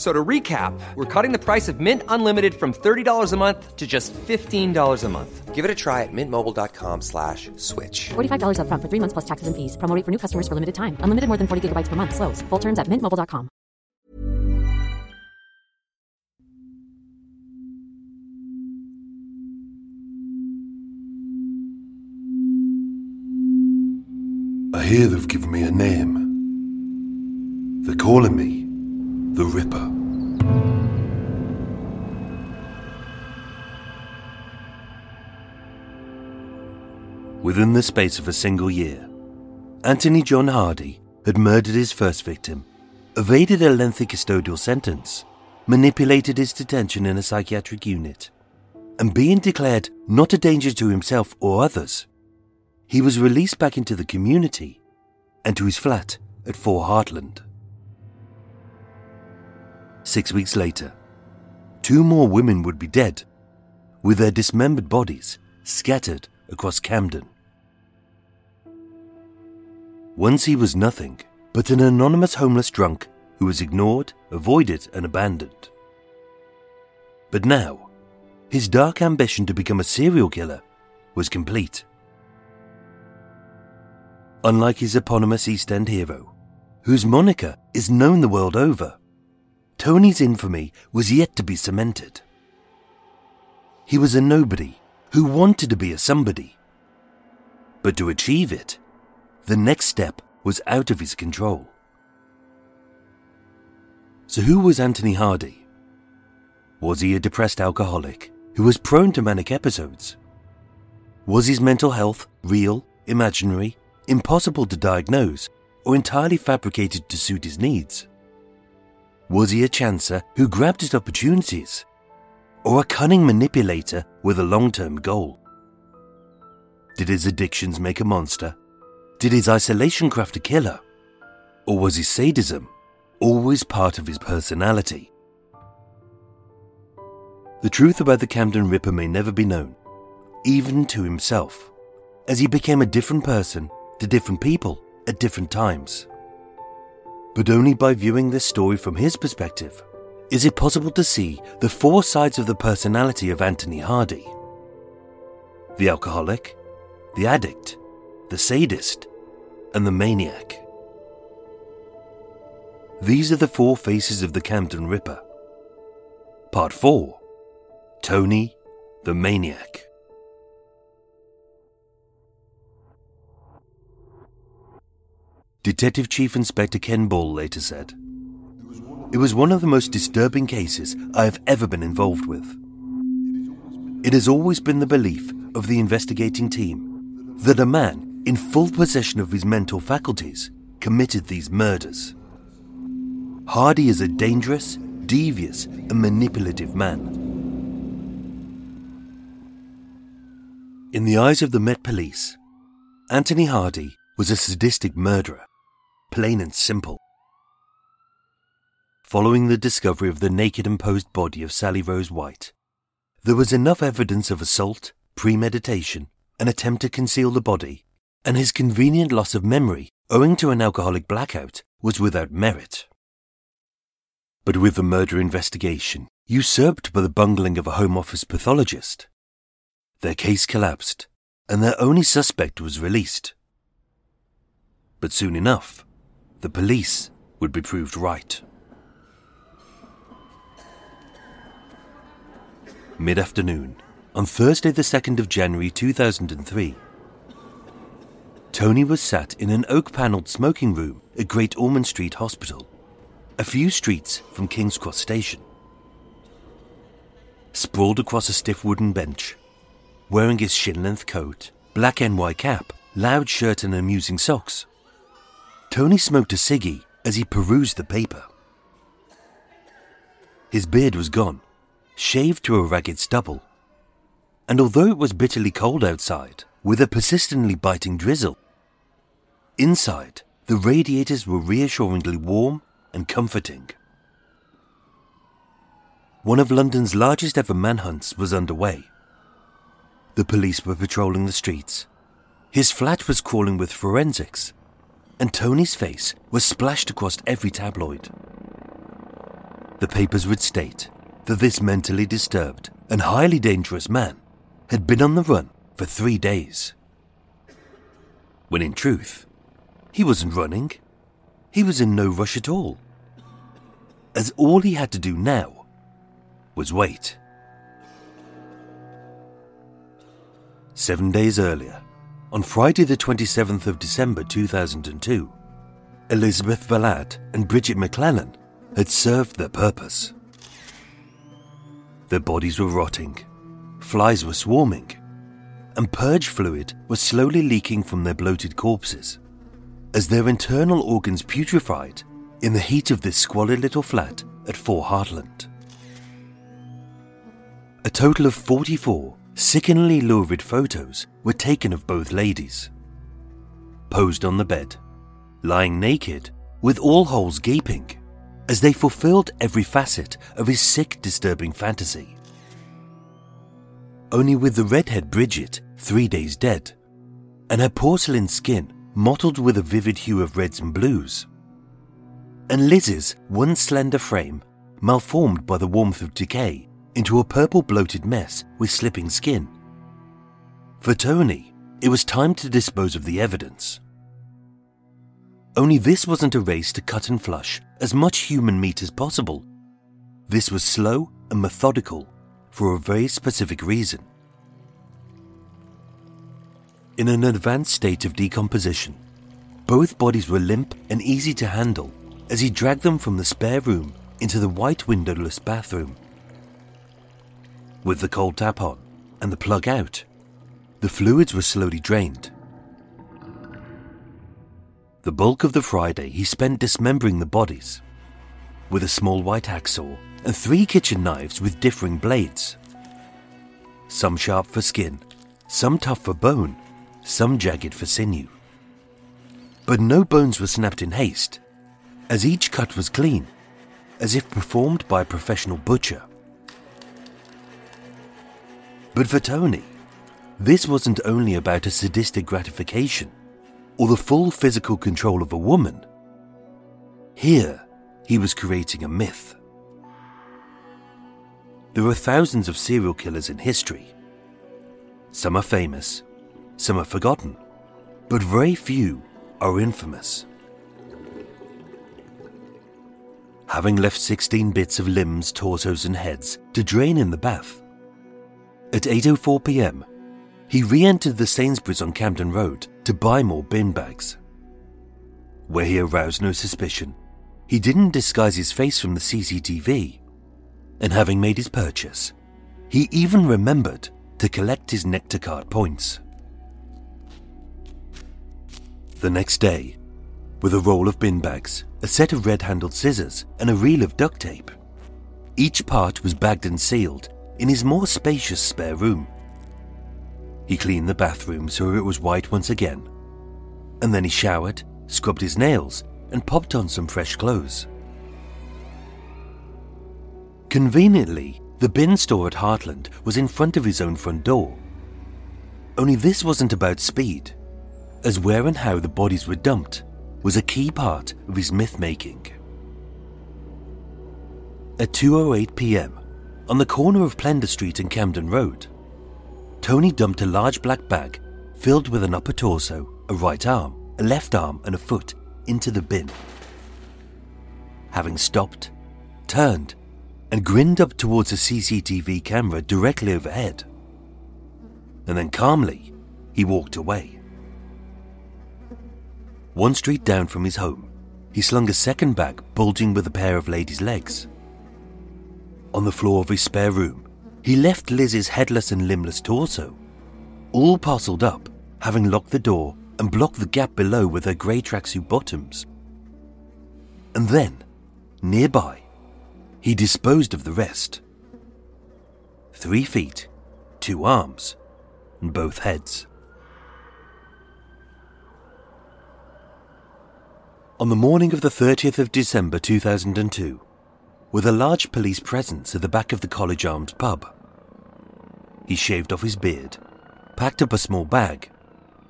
So to recap, we're cutting the price of Mint Unlimited from $30 a month to just $15 a month. Give it a try at mintmobile.com slash switch. $45 up front for three months plus taxes and fees. Promo rate for new customers for limited time. Unlimited more than 40 gigabytes per month. Slows. Full terms at mintmobile.com. I hear they've given me a name. They're calling me the Ripper. Within the space of a single year, Anthony John Hardy had murdered his first victim, evaded a lengthy custodial sentence, manipulated his detention in a psychiatric unit, and being declared not a danger to himself or others, he was released back into the community and to his flat at Four Hartland. Six weeks later, two more women would be dead, with their dismembered bodies scattered across Camden. Once he was nothing but an anonymous homeless drunk who was ignored, avoided, and abandoned. But now, his dark ambition to become a serial killer was complete. Unlike his eponymous East End hero, whose moniker is known the world over, Tony's infamy was yet to be cemented. He was a nobody who wanted to be a somebody. But to achieve it, the next step was out of his control. So, who was Anthony Hardy? Was he a depressed alcoholic who was prone to manic episodes? Was his mental health real, imaginary, impossible to diagnose, or entirely fabricated to suit his needs? Was he a chancer who grabbed at opportunities? Or a cunning manipulator with a long term goal? Did his addictions make a monster? Did his isolation craft a killer? Or was his sadism always part of his personality? The truth about the Camden Ripper may never be known, even to himself, as he became a different person to different people at different times. But only by viewing this story from his perspective is it possible to see the four sides of the personality of Anthony Hardy the alcoholic, the addict, the sadist, and the maniac. These are the four faces of the Camden Ripper. Part 4 Tony the Maniac. Detective Chief Inspector Ken Ball later said, It was one of the most disturbing cases I have ever been involved with. It has always been the belief of the investigating team that a man in full possession of his mental faculties committed these murders. Hardy is a dangerous, devious, and manipulative man. In the eyes of the Met Police, Anthony Hardy was a sadistic murderer, plain and simple. Following the discovery of the naked and posed body of Sally Rose White, there was enough evidence of assault, premeditation, an attempt to conceal the body, and his convenient loss of memory owing to an alcoholic blackout was without merit. But with the murder investigation usurped by the bungling of a Home Office pathologist, their case collapsed and their only suspect was released. But soon enough, the police would be proved right. Mid afternoon, on Thursday, the 2nd of January 2003. Tony was sat in an oak panelled smoking room at Great Ormond Street Hospital, a few streets from King's Cross Station. Sprawled across a stiff wooden bench, wearing his shin length coat, black NY cap, loud shirt, and amusing socks, Tony smoked a ciggy as he perused the paper. His beard was gone, shaved to a ragged stubble, and although it was bitterly cold outside, with a persistently biting drizzle, inside the radiators were reassuringly warm and comforting. One of London's largest ever manhunts was underway. The police were patrolling the streets. His flat was crawling with forensics, and Tony's face was splashed across every tabloid. The papers would state that this mentally disturbed and highly dangerous man had been on the run for three days. When in truth, he wasn't running. He was in no rush at all. As all he had to do now was wait. Seven days earlier, on Friday, the 27th of December 2002, Elizabeth Valad and Bridget McClellan had served their purpose. Their bodies were rotting, flies were swarming, and purge fluid was slowly leaking from their bloated corpses as their internal organs putrefied in the heat of this squalid little flat at 4 Hartland. A total of 44 sickeningly lurid photos were taken of both ladies. Posed on the bed, lying naked, with all holes gaping, as they fulfilled every facet of his sick, disturbing fantasy. Only with the redhead Bridget three days dead, and her porcelain skin mottled with a vivid hue of reds and blues, and Liz's one slender frame malformed by the warmth of decay into a purple bloated mess with slipping skin. For Tony, it was time to dispose of the evidence. Only this wasn't a race to cut and flush as much human meat as possible. This was slow and methodical for a very specific reason. In an advanced state of decomposition, both bodies were limp and easy to handle as he dragged them from the spare room into the white windowless bathroom. With the cold tap on and the plug out, the fluids were slowly drained. The bulk of the Friday he spent dismembering the bodies with a small white hacksaw and three kitchen knives with differing blades. Some sharp for skin, some tough for bone, some jagged for sinew. But no bones were snapped in haste, as each cut was clean, as if performed by a professional butcher. But for Tony, this wasn't only about a sadistic gratification or the full physical control of a woman. Here, he was creating a myth. There are thousands of serial killers in history. Some are famous, some are forgotten, but very few are infamous. Having left 16 bits of limbs, torsos, and heads to drain in the bath, at 8.04 pm, he re entered the Sainsbury's on Camden Road to buy more bin bags. Where he aroused no suspicion, he didn't disguise his face from the CCTV, and having made his purchase, he even remembered to collect his Nectar card points. The next day, with a roll of bin bags, a set of red handled scissors, and a reel of duct tape, each part was bagged and sealed in his more spacious spare room. He cleaned the bathroom so it was white once again, and then he showered, scrubbed his nails, and popped on some fresh clothes. Conveniently, the bin store at Hartland was in front of his own front door. Only this wasn't about speed, as where and how the bodies were dumped was a key part of his myth making. At 2:08 p.m., on the corner of Plender Street and Camden Road, Tony dumped a large black bag filled with an upper torso, a right arm, a left arm, and a foot into the bin. Having stopped, turned, and grinned up towards a CCTV camera directly overhead, and then calmly, he walked away. One street down from his home, he slung a second bag bulging with a pair of ladies' legs. On the floor of his spare room, he left Liz's headless and limbless torso, all parcelled up, having locked the door and blocked the gap below with her grey tracksuit bottoms. And then, nearby, he disposed of the rest. Three feet, two arms, and both heads. On the morning of the 30th of December 2002, with a large police presence at the back of the College Arms pub, he shaved off his beard, packed up a small bag,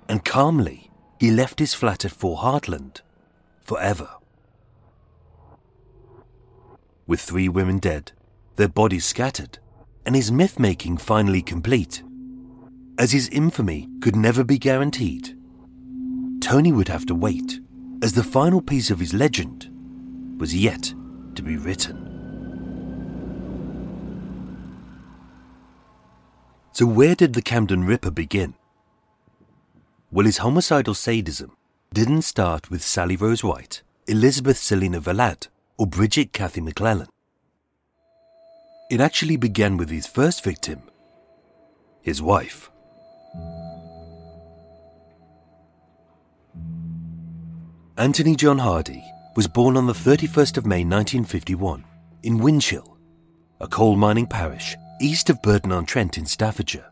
and calmly he left his flat at Four Hartland forever. With three women dead, their bodies scattered, and his myth making finally complete, as his infamy could never be guaranteed, Tony would have to wait as the final piece of his legend was yet to be written. So, where did the Camden Ripper begin? Well, his homicidal sadism didn't start with Sally Rose White, Elizabeth Selina Valad, or Bridget Cathy McClellan. It actually began with his first victim, his wife. Anthony John Hardy was born on the 31st of May 1951 in Winshill, a coal mining parish east of Burton on Trent in Staffordshire,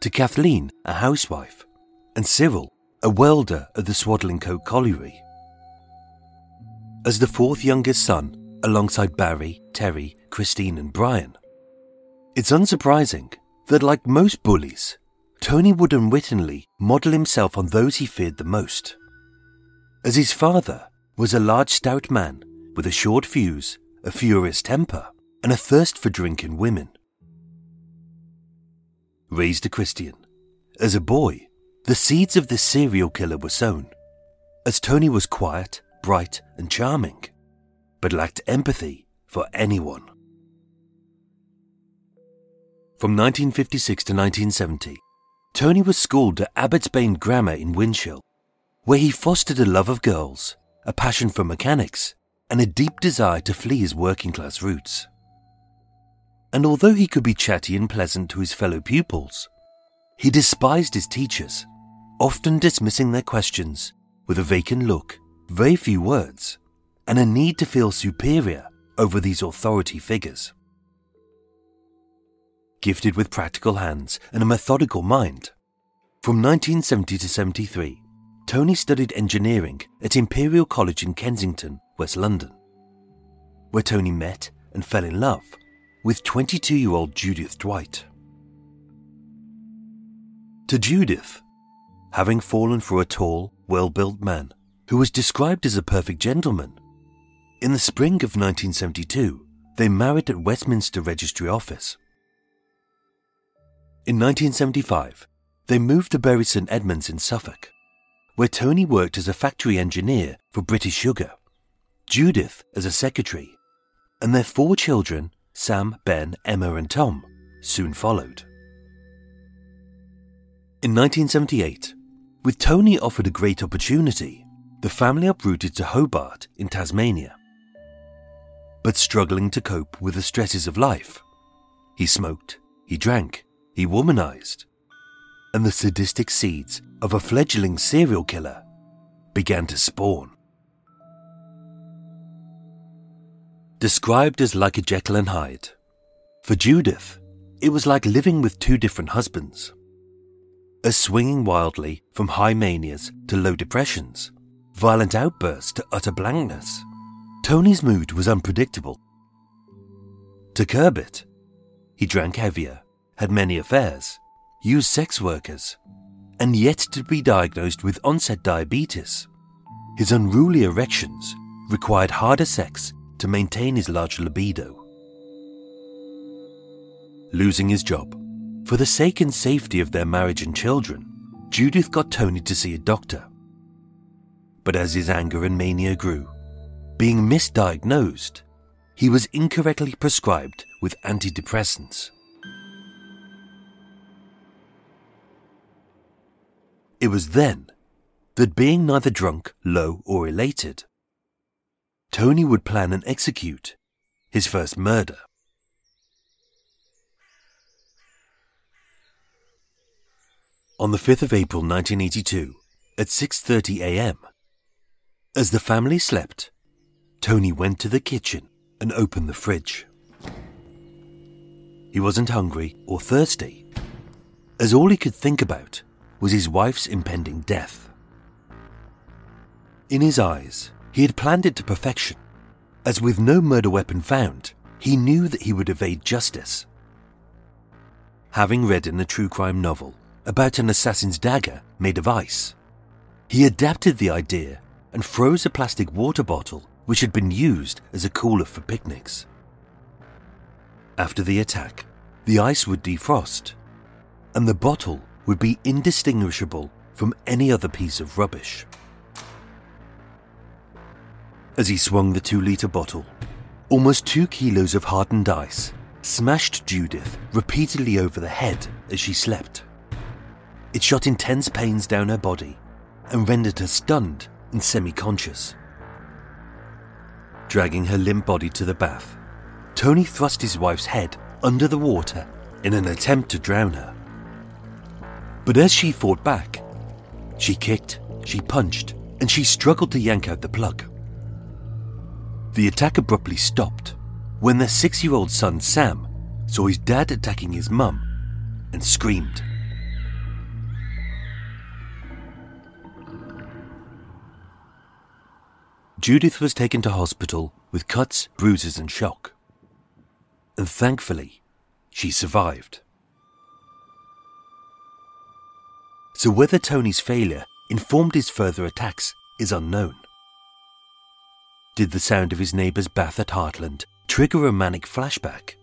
to Kathleen, a housewife, and Cyril, a welder at the Swadlincote Colliery. As the fourth youngest son, alongside Barry, Terry, Christine, and Brian, it's unsurprising that, like most bullies, Tony would unwittingly model himself on those he feared the most as his father was a large, stout man with a short fuse, a furious temper, and a thirst for drinking women. Raised a Christian, as a boy, the seeds of this serial killer were sown, as Tony was quiet, bright, and charming, but lacked empathy for anyone. From 1956 to 1970, Tony was schooled at Abbotsbane Grammar in Winshill where he fostered a love of girls, a passion for mechanics, and a deep desire to flee his working class roots. And although he could be chatty and pleasant to his fellow pupils, he despised his teachers, often dismissing their questions with a vacant look, very few words, and a need to feel superior over these authority figures. Gifted with practical hands and a methodical mind, from 1970 to 73, Tony studied engineering at Imperial College in Kensington, West London, where Tony met and fell in love with 22 year old Judith Dwight. To Judith, having fallen for a tall, well built man who was described as a perfect gentleman, in the spring of 1972, they married at Westminster Registry Office. In 1975, they moved to Bury St Edmunds in Suffolk where Tony worked as a factory engineer for British Sugar, Judith as a secretary, and their four children, Sam, Ben, Emma, and Tom, soon followed. In 1978, with Tony offered a great opportunity, the family uprooted to Hobart in Tasmania. But struggling to cope with the stresses of life, he smoked, he drank, he womanized, and the sadistic seeds of a fledgling serial killer began to spawn. Described as like a Jekyll and Hyde, for Judith, it was like living with two different husbands. As swinging wildly from high manias to low depressions, violent outbursts to utter blankness, Tony's mood was unpredictable. To curb it, he drank heavier, had many affairs, used sex workers, and yet to be diagnosed with onset diabetes. His unruly erections required harder sex to maintain his large libido. Losing his job, for the sake and safety of their marriage and children, Judith got Tony to see a doctor. But as his anger and mania grew, being misdiagnosed, he was incorrectly prescribed with antidepressants. It was then that being neither drunk, low, or elated, Tony would plan and execute his first murder. On the 5th of April 1982, at 6:30 a.m., as the family slept, Tony went to the kitchen and opened the fridge. He wasn't hungry or thirsty, as all he could think about was his wife's impending death. In his eyes, he had planned it to perfection, as with no murder weapon found, he knew that he would evade justice. Having read in a true crime novel about an assassin's dagger made of ice, he adapted the idea and froze a plastic water bottle which had been used as a cooler for picnics. After the attack, the ice would defrost, and the bottle would be indistinguishable from any other piece of rubbish. As he swung the two litre bottle, almost two kilos of hardened ice smashed Judith repeatedly over the head as she slept. It shot intense pains down her body and rendered her stunned and semi conscious. Dragging her limp body to the bath, Tony thrust his wife's head under the water in an attempt to drown her. But as she fought back, she kicked, she punched, and she struggled to yank out the plug. The attack abruptly stopped when their six year old son Sam saw his dad attacking his mum and screamed. Judith was taken to hospital with cuts, bruises, and shock. And thankfully, she survived. So, whether Tony's failure informed his further attacks is unknown. Did the sound of his neighbour's bath at Hartland trigger a manic flashback?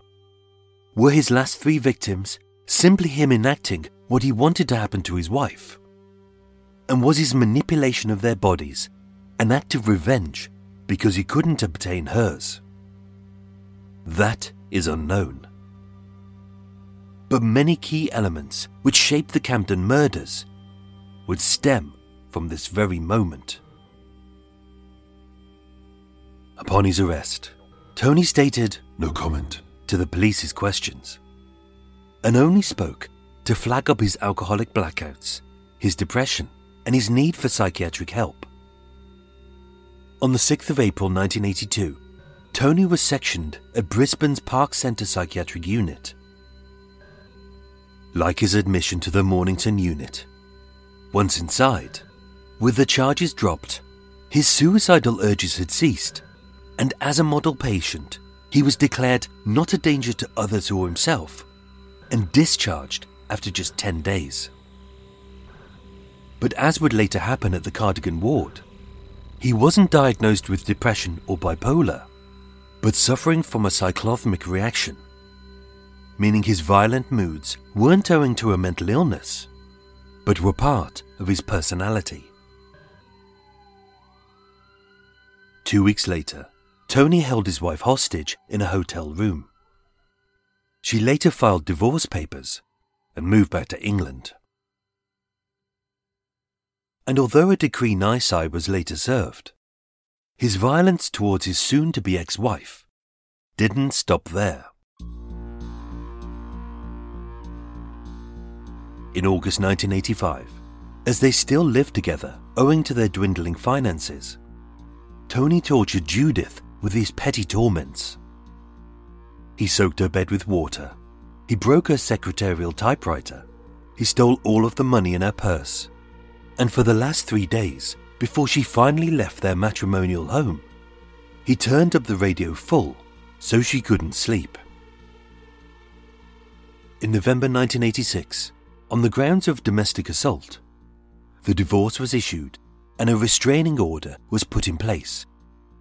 Were his last three victims simply him enacting what he wanted to happen to his wife? And was his manipulation of their bodies an act of revenge because he couldn't obtain hers? That is unknown. But many key elements which shaped the Camden murders would stem from this very moment. Upon his arrest, Tony stated no comment to the police's questions and only spoke to flag up his alcoholic blackouts, his depression, and his need for psychiatric help. On the 6th of April 1982, Tony was sectioned at Brisbane's Park Centre Psychiatric Unit. Like his admission to the Mornington unit, once inside, with the charges dropped, his suicidal urges had ceased, and as a model patient, he was declared not a danger to others or himself and discharged after just 10 days. But as would later happen at the Cardigan ward, he wasn't diagnosed with depression or bipolar, but suffering from a cyclothymic reaction, meaning his violent moods weren't owing to a mental illness, but were part of his personality. Two weeks later, Tony held his wife hostage in a hotel room. She later filed divorce papers and moved back to England. And although a decree nisi was later served, his violence towards his soon to be ex wife didn't stop there. In August 1985, as they still lived together owing to their dwindling finances, Tony tortured Judith with these petty torments. He soaked her bed with water. He broke her secretarial typewriter. He stole all of the money in her purse. And for the last three days, before she finally left their matrimonial home, he turned up the radio full so she couldn't sleep. In November 1986, on the grounds of domestic assault, the divorce was issued and a restraining order was put in place,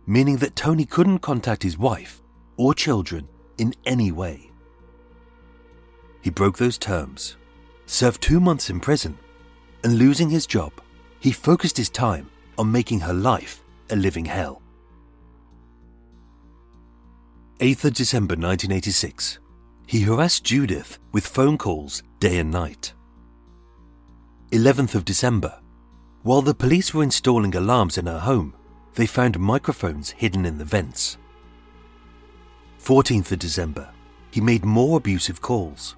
meaning that Tony couldn't contact his wife or children in any way. He broke those terms, served two months in prison, and losing his job, he focused his time on making her life a living hell. 8th of December 1986, he harassed Judith with phone calls day and night. 11th of December, while the police were installing alarms in her home, they found microphones hidden in the vents. 14th of December, he made more abusive calls.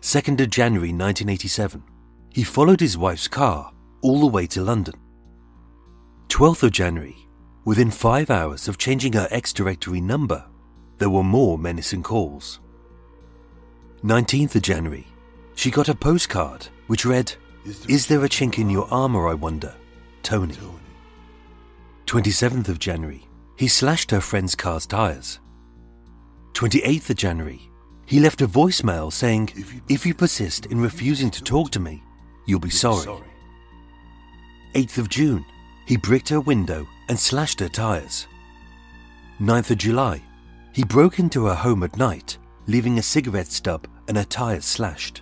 2nd of January 1987, he followed his wife's car all the way to London. 12th of January, within five hours of changing her ex directory number, there were more menacing calls. 19th of January, she got a postcard which read, Is there a chink in your armour, I wonder? Tony. 27th of January, he slashed her friend's car's tyres. 28th of January, he left a voicemail saying, If you persist in refusing to talk to me, you'll be sorry. 8th of June, he bricked her window and slashed her tyres. 9th of July, he broke into her home at night, leaving a cigarette stub and her tyres slashed.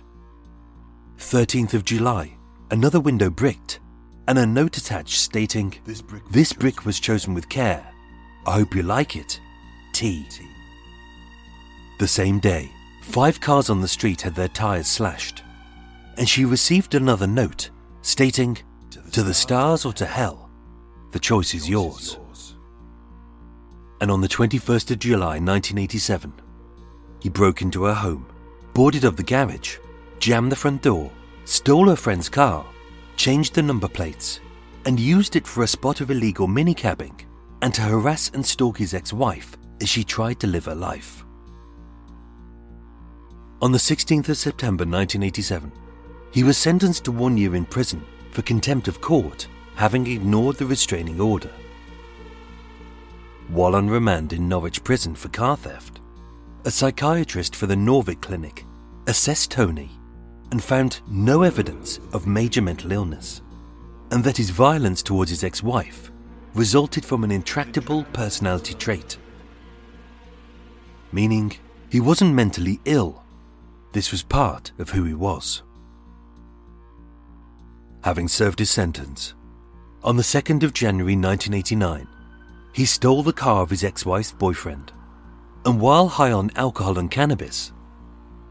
13th of July, another window bricked, and a note attached stating, This brick, this brick was chosen with care. I hope you like it. T. The same day, five cars on the street had their tyres slashed, and she received another note stating, To the stars or to hell, the choice is yours. And on the 21st of July 1987, he broke into her home, boarded up the garage, jammed the front door, stole her friend's car, changed the number plates, and used it for a spot of illegal minicabbing and to harass and stalk his ex wife as she tried to live her life. On the 16th of September 1987, he was sentenced to one year in prison for contempt of court, having ignored the restraining order. While on remand in Norwich Prison for car theft, a psychiatrist for the Norvic Clinic assessed Tony and found no evidence of major mental illness, and that his violence towards his ex wife resulted from an intractable personality trait. Meaning, he wasn't mentally ill, this was part of who he was. Having served his sentence, on the 2nd of January 1989, he stole the car of his ex wife's boyfriend, and while high on alcohol and cannabis,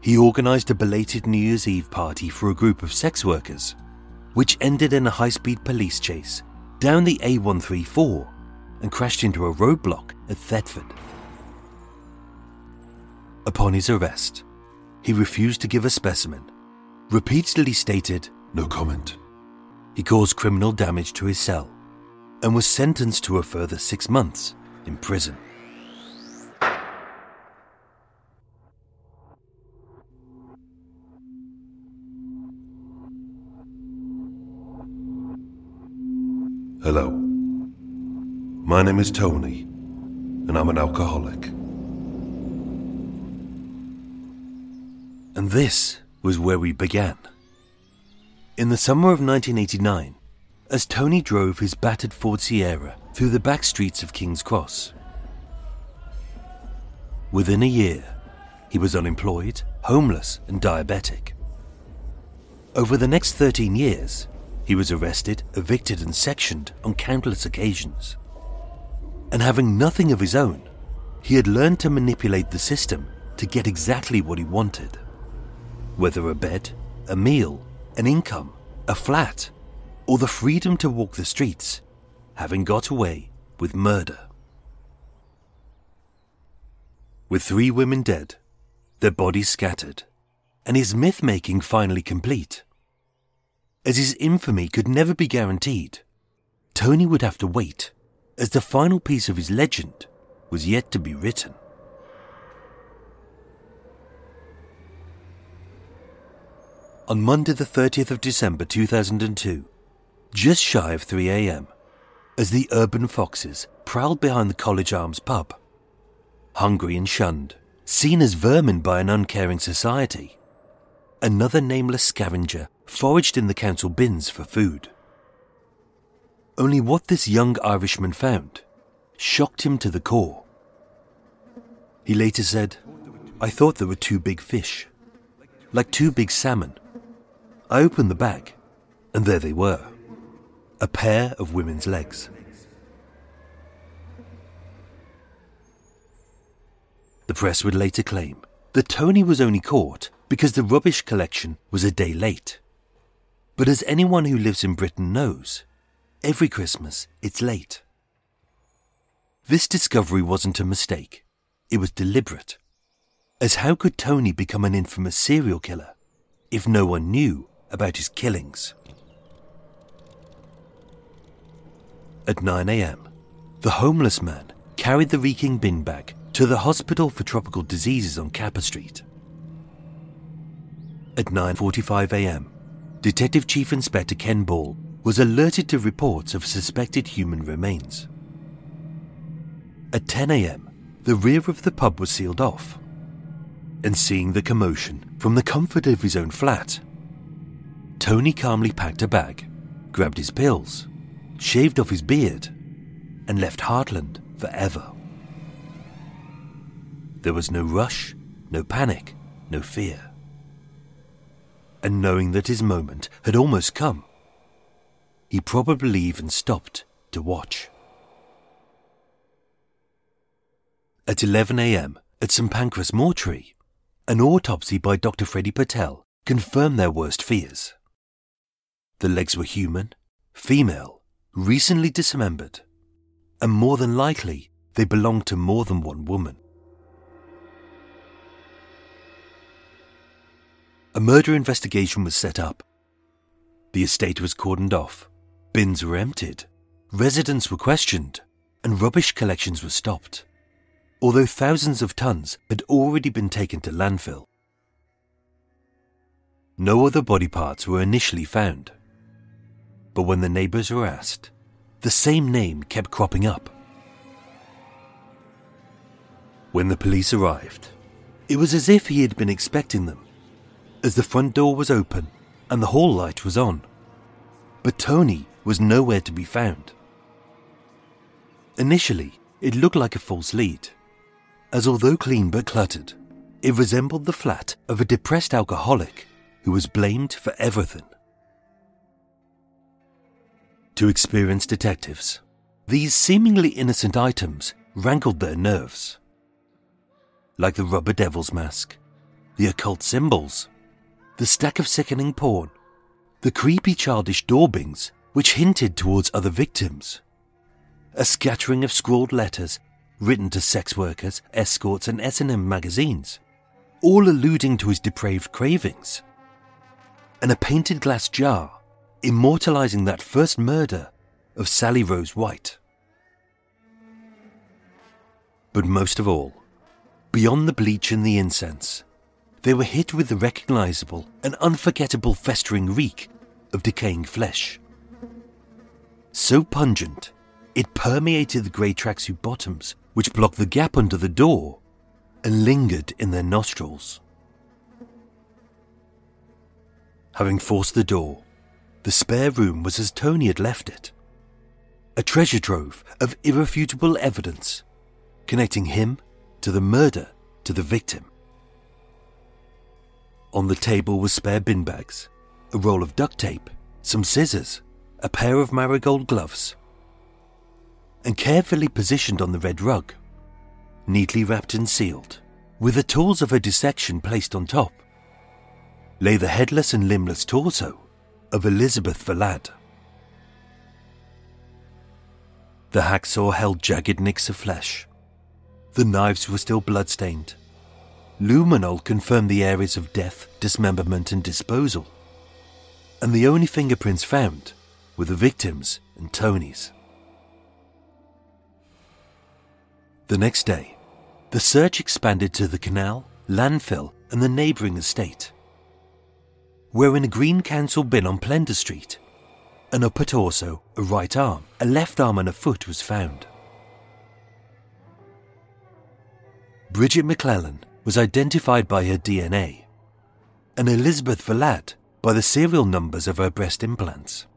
he organised a belated New Year's Eve party for a group of sex workers, which ended in a high speed police chase down the A134 and crashed into a roadblock at Thetford. Upon his arrest, he refused to give a specimen, repeatedly stated, No comment. He caused criminal damage to his cell and was sentenced to a further six months in prison. Hello. My name is Tony, and I'm an alcoholic. And this was where we began. In the summer of 1989, as Tony drove his battered Ford Sierra through the back streets of King's Cross. Within a year, he was unemployed, homeless, and diabetic. Over the next 13 years, he was arrested, evicted, and sectioned on countless occasions. And having nothing of his own, he had learned to manipulate the system to get exactly what he wanted. Whether a bed, a meal, an income, a flat, or the freedom to walk the streets, having got away with murder. With three women dead, their bodies scattered, and his myth making finally complete. As his infamy could never be guaranteed, Tony would have to wait, as the final piece of his legend was yet to be written. On Monday, the 30th of December 2002, just shy of 3 a.m., as the urban foxes prowled behind the College Arms pub. Hungry and shunned, seen as vermin by an uncaring society, another nameless scavenger foraged in the council bins for food. Only what this young Irishman found shocked him to the core. He later said, I thought there were two big fish, like two big salmon. I opened the bag, and there they were a pair of women's legs. The press would later claim that Tony was only caught because the rubbish collection was a day late. But as anyone who lives in Britain knows, every Christmas it's late. This discovery wasn't a mistake, it was deliberate. As how could Tony become an infamous serial killer if no one knew about his killings? At 9am, the homeless man carried the reeking bin bag to the Hospital for Tropical Diseases on Capper Street. At 9:45 a.m., Detective Chief Inspector Ken Ball was alerted to reports of suspected human remains. At 10 a.m., the rear of the pub was sealed off. And seeing the commotion from the comfort of his own flat, Tony calmly packed a bag, grabbed his pills, shaved off his beard, and left Hartland forever. There was no rush, no panic, no fear. And knowing that his moment had almost come, he probably even stopped to watch. At 11 a.m. at St Pancras Mortuary, an autopsy by Dr. Freddie Patel confirmed their worst fears. The legs were human, female, recently dismembered, and more than likely they belonged to more than one woman. A murder investigation was set up. The estate was cordoned off, bins were emptied, residents were questioned, and rubbish collections were stopped, although thousands of tons had already been taken to landfill. No other body parts were initially found. But when the neighbours were asked, the same name kept cropping up. When the police arrived, it was as if he had been expecting them, as the front door was open and the hall light was on. But Tony was nowhere to be found. Initially, it looked like a false lead, as although clean but cluttered, it resembled the flat of a depressed alcoholic who was blamed for everything. To experienced detectives, these seemingly innocent items rankled their nerves. Like the rubber devil's mask, the occult symbols, the stack of sickening porn, the creepy childish daubings which hinted towards other victims, a scattering of scrawled letters written to sex workers, escorts, and S&M magazines, all alluding to his depraved cravings, and a painted glass jar immortalizing that first murder of Sally Rose White. But most of all, beyond the bleach and the incense, they were hit with the recognizable and unforgettable festering reek of decaying flesh. So pungent, it permeated the grey tracksuit bottoms, which blocked the gap under the door and lingered in their nostrils. Having forced the door, the spare room was as Tony had left it a treasure trove of irrefutable evidence connecting him to the murder to the victim. On the table were spare bin bags, a roll of duct tape, some scissors, a pair of marigold gloves, and carefully positioned on the red rug, neatly wrapped and sealed, with the tools of her dissection placed on top, lay the headless and limbless torso of Elizabeth Valad. The hacksaw held jagged nicks of flesh. The knives were still bloodstained. Luminol confirmed the areas of death, dismemberment, and disposal. And the only fingerprints found were the victims and Tony's. The next day, the search expanded to the canal, landfill, and the neighbouring estate where in a green council bin on Plender Street, an upper torso, a right arm, a left arm, and a foot was found. Bridget McClellan was identified by her DNA, and Elizabeth Valad by the serial numbers of her breast implants.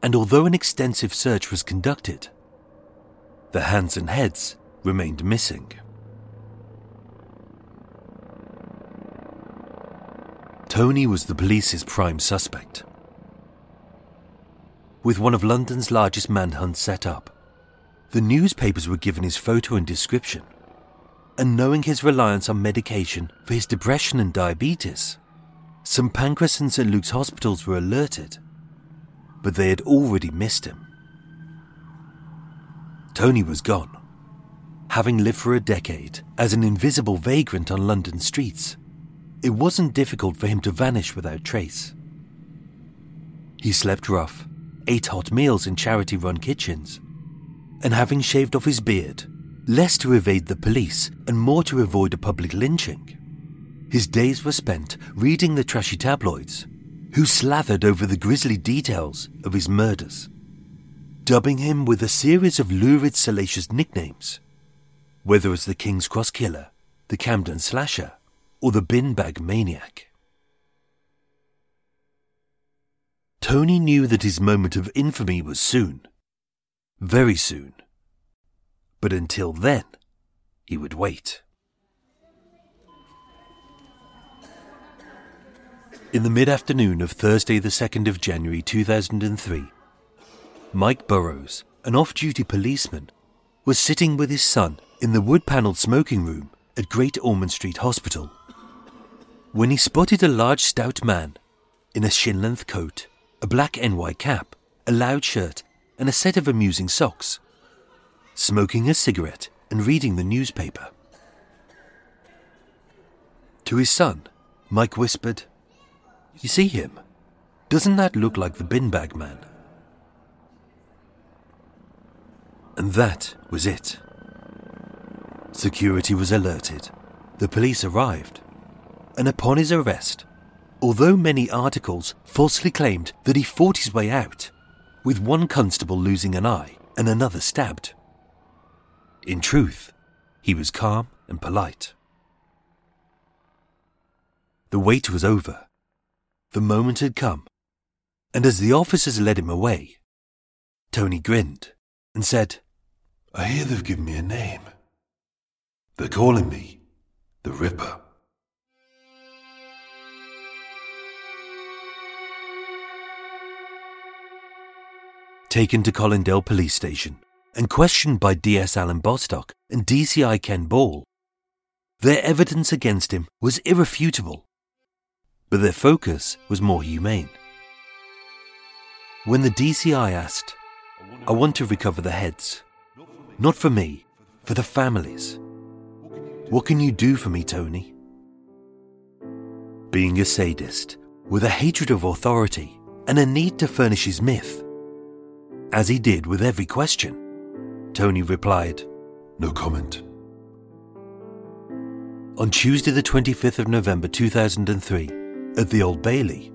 And although an extensive search was conducted, the hands and heads remained missing. Tony was the police's prime suspect. With one of London's largest manhunts set up, the newspapers were given his photo and description, and knowing his reliance on medication for his depression and diabetes, St Pancras and St Luke's hospitals were alerted, but they had already missed him. Tony was gone, having lived for a decade as an invisible vagrant on London streets. It wasn't difficult for him to vanish without trace. He slept rough, ate hot meals in charity run kitchens, and having shaved off his beard, less to evade the police and more to avoid a public lynching, his days were spent reading the trashy tabloids, who slathered over the grisly details of his murders, dubbing him with a series of lurid, salacious nicknames, whether as the King's Cross Killer, the Camden Slasher, or the Bin Bag Maniac. Tony knew that his moment of infamy was soon. Very soon. But until then, he would wait. In the mid afternoon of Thursday, the 2nd of January 2003, Mike Burrows, an off duty policeman, was sitting with his son in the wood panelled smoking room at Great Ormond Street Hospital when he spotted a large, stout man in a shin length coat a black NY cap, a loud shirt, and a set of amusing socks, smoking a cigarette and reading the newspaper. To his son, Mike whispered, You see him? Doesn't that look like the bin bag man? And that was it. Security was alerted. The police arrived. And upon his arrest, although many articles falsely claimed that he fought his way out, with one constable losing an eye and another stabbed. In truth, he was calm and polite. The wait was over. The moment had come, and as the officers led him away, Tony grinned and said, I hear they've given me a name. They're calling me the Ripper. taken to Colindale Police Station and questioned by DS Alan Bostock and DCI Ken Ball. Their evidence against him was irrefutable, but their focus was more humane. When the DCI asked, I want to recover the heads, not for me, for the families. What can you do for me, Tony? Being a sadist, with a hatred of authority and a need to furnish his myth, as he did with every question. Tony replied, No comment. On Tuesday, the 25th of November 2003, at the Old Bailey,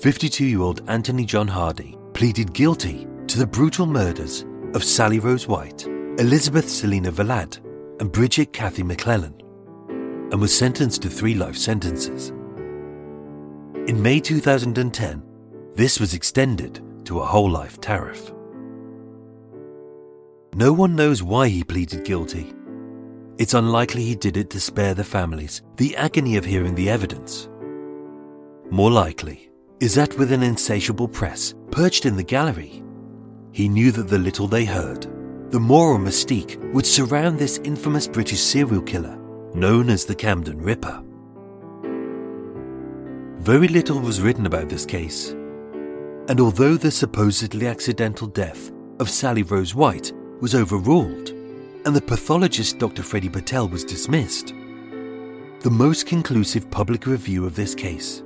52 year old Anthony John Hardy pleaded guilty to the brutal murders of Sally Rose White, Elizabeth Selina Valad, and Bridget Kathy McClellan, and was sentenced to three life sentences. In May 2010, this was extended to a whole life tariff. No one knows why he pleaded guilty. It's unlikely he did it to spare the families the agony of hearing the evidence. More likely is that with an insatiable press perched in the gallery, he knew that the little they heard, the moral mystique would surround this infamous British serial killer known as the Camden Ripper. Very little was written about this case, and although the supposedly accidental death of Sally Rose White was overruled and the pathologist Dr. Freddie Patel was dismissed, the most conclusive public review of this case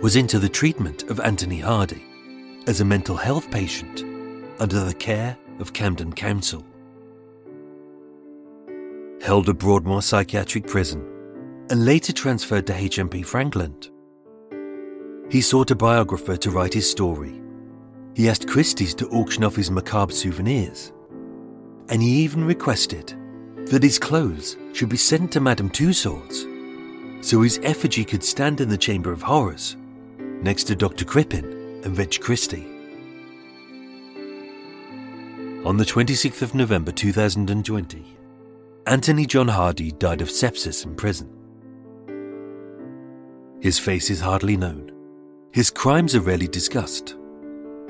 was into the treatment of Anthony Hardy as a mental health patient under the care of Camden Council. Held at Broadmoor Psychiatric Prison and later transferred to HMP Frankland, he sought a biographer to write his story. He asked Christie's to auction off his macabre souvenirs. And he even requested that his clothes should be sent to Madame Tussauds so his effigy could stand in the Chamber of Horrors next to Dr. Crippen and Reg Christie. On the 26th of November 2020, Anthony John Hardy died of sepsis in prison. His face is hardly known his crimes are rarely discussed.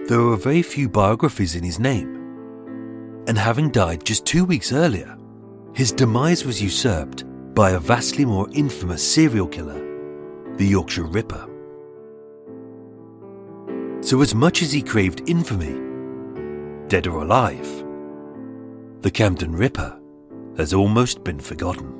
There are very few biographies in his name. And having died just two weeks earlier, his demise was usurped by a vastly more infamous serial killer, the Yorkshire Ripper. So, as much as he craved infamy, dead or alive, the Camden Ripper has almost been forgotten.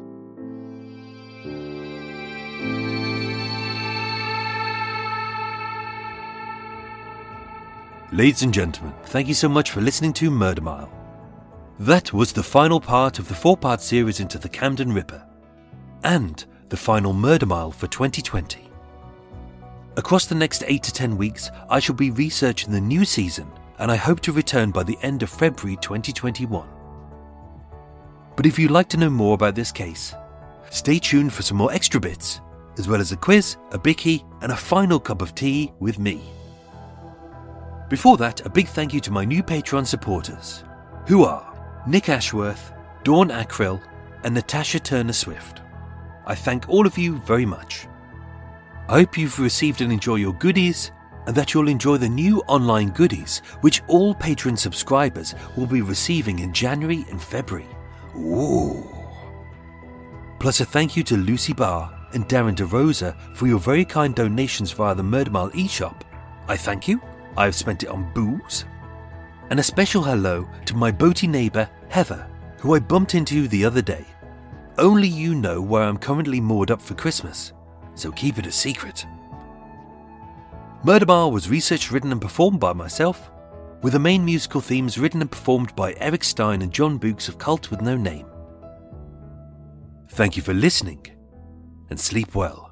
Ladies and gentlemen, thank you so much for listening to Murder Mile. That was the final part of the four part series into the Camden Ripper, and the final Murder Mile for 2020. Across the next 8 to 10 weeks, I shall be researching the new season, and I hope to return by the end of February 2021. But if you'd like to know more about this case, stay tuned for some more extra bits, as well as a quiz, a bicky, and a final cup of tea with me. Before that, a big thank you to my new Patreon supporters, who are Nick Ashworth, Dawn Acrill, and Natasha Turner Swift. I thank all of you very much. I hope you've received and enjoy your goodies, and that you'll enjoy the new online goodies which all Patreon subscribers will be receiving in January and February. Ooh. Plus, a thank you to Lucy Barr and Darren DeRosa for your very kind donations via the Murder Mile eShop. I thank you. I've spent it on booze. And a special hello to my boaty neighbour, Heather, who I bumped into the other day. Only you know where I'm currently moored up for Christmas, so keep it a secret. Murder Mile was researched, written, and performed by myself, with the main musical themes written and performed by Erik Stein and John Bux of Cult with No Name. Thank you for listening, and sleep well.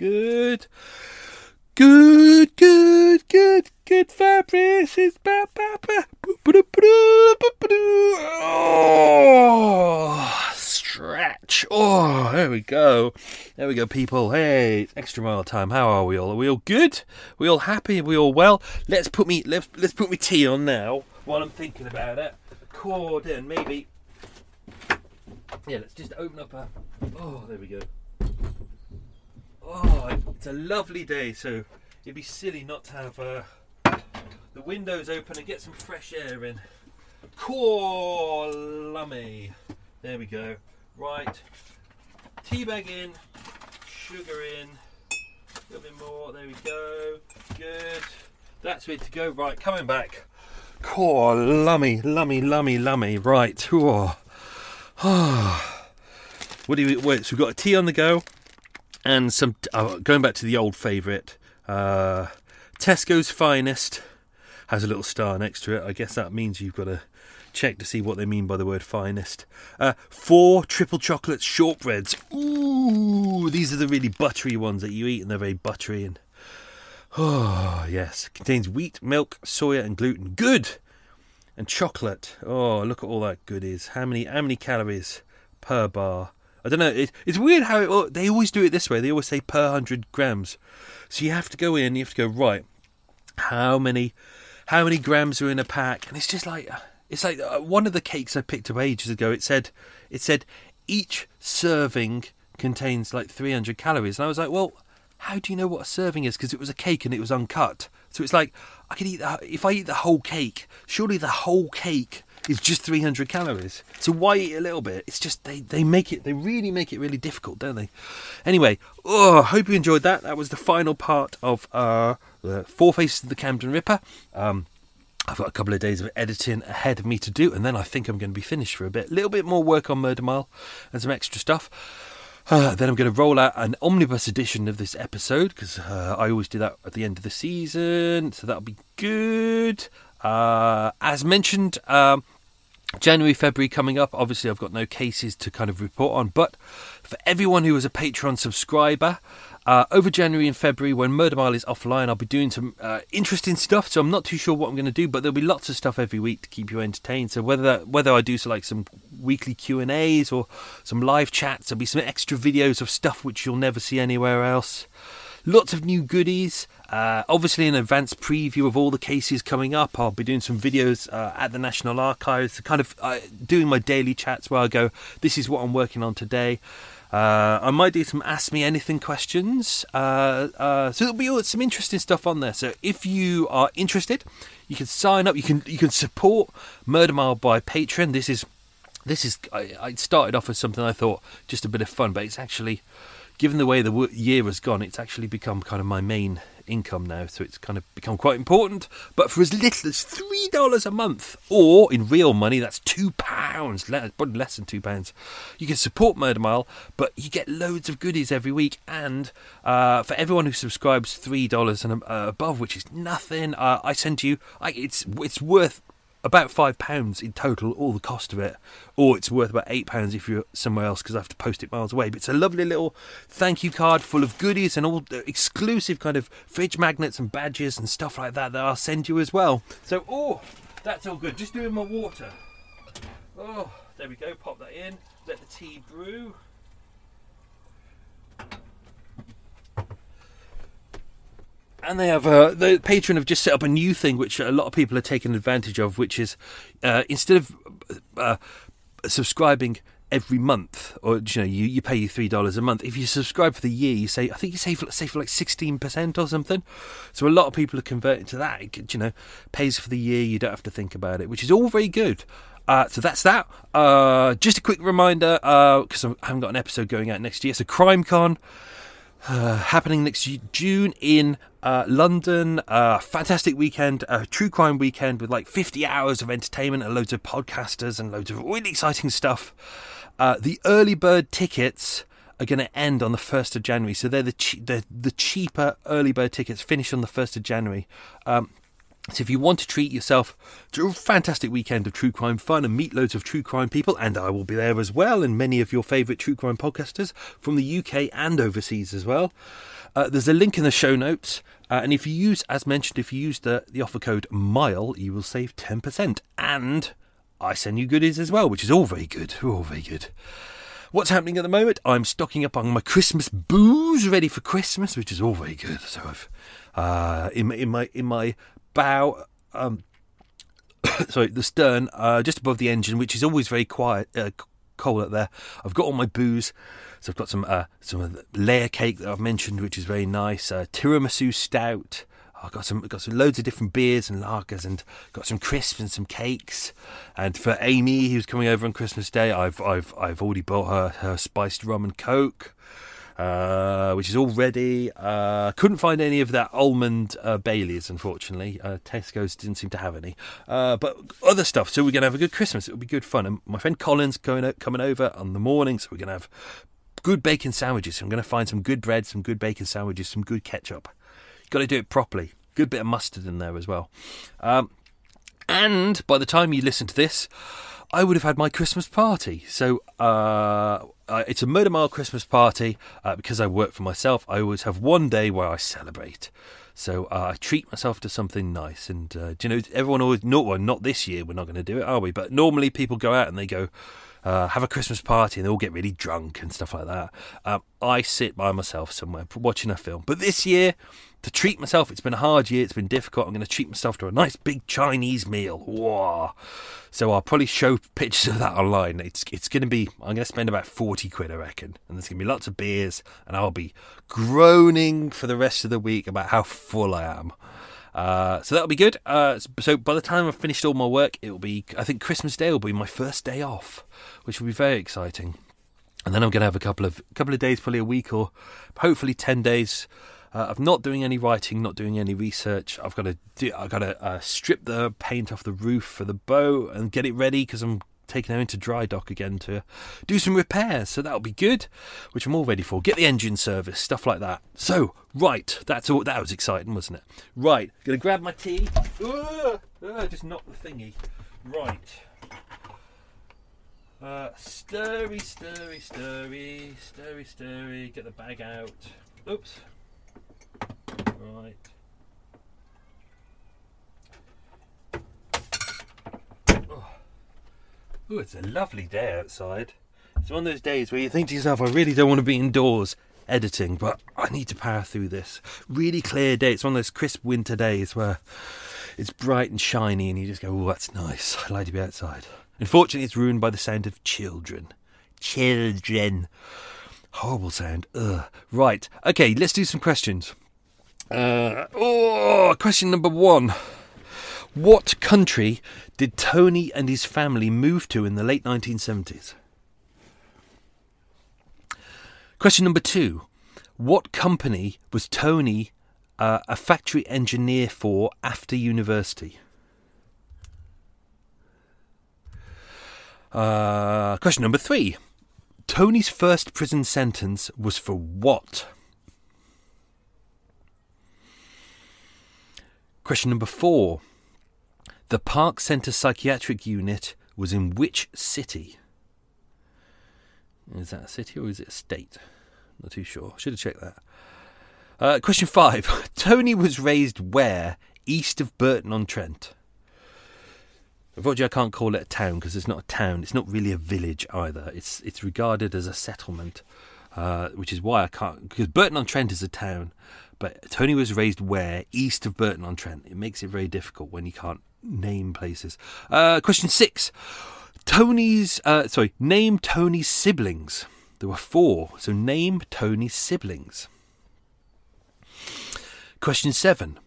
Good. Good, good, good, good is ba stretch. Oh, there we go. There we go, people. Hey, it's extra mile time. How are we all? Are we all good? we all happy? Are we all well? Let's put me let's let's put me tea on now while I'm thinking about it. Cord in, maybe. Yeah, let's just open up a. Oh, there we go. Oh, it's a lovely day, so it'd be silly not to have uh, the windows open and get some fresh air in. Corlummy. There we go. Right. Tea bag in, sugar in, a little bit more. There we go. Good. That's ready to go. Right, coming back. Core lummy, lummy, lummy, lummy. Right. Whoa. what do you wait? So we've got a tea on the go and some uh, going back to the old favourite, uh, Tesco's finest has a little star next to it. I guess that means you've got to check to see what they mean by the word finest. Uh, four triple chocolate shortbreads. Ooh, these are the really buttery ones that you eat, and they're very buttery and oh yes, contains wheat, milk, soya, and gluten. Good. And chocolate. Oh, look at all that goodies. How many? How many calories per bar? I don't know. It, it's weird how it, they always do it this way. They always say per hundred grams. So you have to go in. You have to go right. How many? How many grams are in a pack? And it's just like it's like uh, one of the cakes I picked up ages ago. It said it said each serving contains like 300 calories, and I was like, well, how do you know what a serving is? Because it was a cake and it was uncut. So it's like I could eat the, if I eat the whole cake. Surely the whole cake is just 300 calories. So why eat a little bit? It's just they, they make it they really make it really difficult, don't they? Anyway, oh, hope you enjoyed that. That was the final part of uh, the Four Faces of the Camden Ripper. Um, I've got a couple of days of editing ahead of me to do, and then I think I'm going to be finished for a bit. A little bit more work on Murder Mile and some extra stuff. Uh, then I'm going to roll out an omnibus edition of this episode because uh, I always do that at the end of the season, so that'll be good. Uh, as mentioned, um, January, February coming up. Obviously, I've got no cases to kind of report on, but for everyone who is a Patreon subscriber, uh, over January and February, when Murder Mile is offline, I'll be doing some uh, interesting stuff. So I'm not too sure what I'm going to do, but there'll be lots of stuff every week to keep you entertained. So whether whether I do so like some weekly Q and A's or some live chats, there'll be some extra videos of stuff which you'll never see anywhere else. Lots of new goodies. Uh, obviously, an advanced preview of all the cases coming up. I'll be doing some videos uh, at the National Archives, kind of uh, doing my daily chats where I go, "This is what I'm working on today." Uh, I might do some Ask Me Anything questions. Uh, uh, so there'll be some interesting stuff on there. So if you are interested, you can sign up. You can you can support Murder Mile by Patreon. This is this is I, I started off as something I thought just a bit of fun, but it's actually given the way the year has gone, it's actually become kind of my main income now, so it's kind of become quite important. But for as little as three dollars a month, or in real money, that's two pounds, less than two pounds, you can support Murder Mile. But you get loads of goodies every week, and uh, for everyone who subscribes three dollars and uh, above, which is nothing, uh, I send you. I, it's it's worth about five pounds in total, all the cost of it, or it's worth about eight pounds if you're somewhere else because I have to post it miles away. But it's a lovely little thank you card full of goodies and all the exclusive kind of fridge magnets and badges and stuff like that that I'll send you as well. So, oh, that's all good. Just doing my water. Oh, there we go. Pop that in. Let the tea brew. And they have uh, the Patreon have just set up a new thing which a lot of people are taking advantage of, which is uh, instead of uh, subscribing every month, or you know, you, you pay you three dollars a month. If you subscribe for the year, you say I think you save save for like sixteen percent or something. So a lot of people are converting to that. It, you know, pays for the year. You don't have to think about it, which is all very good. Uh, so that's that. Uh, just a quick reminder, because uh, I haven't got an episode going out next year. So CrimeCon uh, happening next June in uh, London. Uh, fantastic weekend, a true crime weekend with like 50 hours of entertainment and loads of podcasters and loads of really exciting stuff. Uh, the early bird tickets are going to end on the 1st of January. So they're the, che- they're the cheaper early bird tickets finish on the 1st of January. Um, so if you want to treat yourself to a fantastic weekend of true crime fun and meet loads of true crime people, and I will be there as well, and many of your favourite true crime podcasters from the UK and overseas as well. Uh, there's a link in the show notes, uh, and if you use, as mentioned, if you use the, the offer code MILE, you will save 10%. And I send you goodies as well, which is all very good. All very good. What's happening at the moment? I'm stocking up on my Christmas booze ready for Christmas, which is all very good. So I've uh, in, in my in my bow, um, sorry, the stern, uh, just above the engine, which is always very quiet, uh, cold up there. I've got all my booze. So I've got some uh, some layer cake that I've mentioned, which is very nice. Uh, tiramisu stout. I've got some got some loads of different beers and lagers, and got some crisps and some cakes. And for Amy, who's coming over on Christmas Day, I've I've I've already bought her her spiced rum and coke. Uh, which is all ready. Uh, couldn't find any of that almond uh, Baileys, unfortunately. Uh, Tesco's didn't seem to have any, uh, but other stuff. So we're gonna have a good Christmas. It'll be good fun. And my friend Colin's going coming over on the morning, so we're gonna have good bacon sandwiches. I'm gonna find some good bread, some good bacon sandwiches, some good ketchup. Got to do it properly. Good bit of mustard in there as well. Um, and by the time you listen to this, I would have had my Christmas party. So uh, it's a Murder Mile Christmas party uh, because I work for myself. I always have one day where I celebrate. So uh, I treat myself to something nice. And uh, do you know, everyone always, not, well, not this year, we're not going to do it, are we? But normally people go out and they go, uh, have a Christmas party and they all get really drunk and stuff like that. Um, I sit by myself somewhere watching a film. But this year, to treat myself, it's been a hard year, it's been difficult. I'm going to treat myself to a nice big Chinese meal. Whoa. So I'll probably show pictures of that online. It's it's going to be, I'm going to spend about 40 quid, I reckon. And there's going to be lots of beers, and I'll be groaning for the rest of the week about how full I am. Uh, so that'll be good. Uh, so by the time I've finished all my work, it will be, I think Christmas Day will be my first day off, which will be very exciting. And then I'm going to have a couple of couple of days, probably a week or hopefully ten days uh, of not doing any writing, not doing any research. I've got to do, I've got to uh, strip the paint off the roof for the boat and get it ready because I'm taking her into dry dock again to do some repairs. So that'll be good, which I'm all ready for. Get the engine service, stuff like that. So right, that's all. That was exciting, wasn't it? Right, gonna grab my tea. Just knock the thingy. Right. Uh, stirry, stirry, stirry, stirry, stirry. Get the bag out. Oops. Right. Ooh, it's a lovely day outside. It's one of those days where you think to yourself, I really don't want to be indoors editing, but I need to power through this. Really clear day. It's one of those crisp winter days where it's bright and shiny and you just go, oh, that's nice. I like to be outside. Unfortunately, it's ruined by the sound of children. Children. Horrible sound. Ugh. Right. Okay, let's do some questions. Uh, oh, question number one. What country did Tony and his family move to in the late 1970s? Question number two. What company was Tony uh, a factory engineer for after university? Uh, question number three. Tony's first prison sentence was for what? Question number four. The Park Centre Psychiatric Unit was in which city? Is that a city or is it a state? Not too sure. Should have checked that. Uh, question five. Tony was raised where? East of Burton on Trent. Unfortunately, I can't call it a town because it's not a town. It's not really a village either. It's it's regarded as a settlement, uh, which is why I can't. Because Burton on Trent is a town, but Tony was raised where? East of Burton on Trent. It makes it very difficult when you can't name places. Uh, question six. Tony's, uh, sorry, name Tony's siblings. There were four, so name Tony's siblings. Question seven.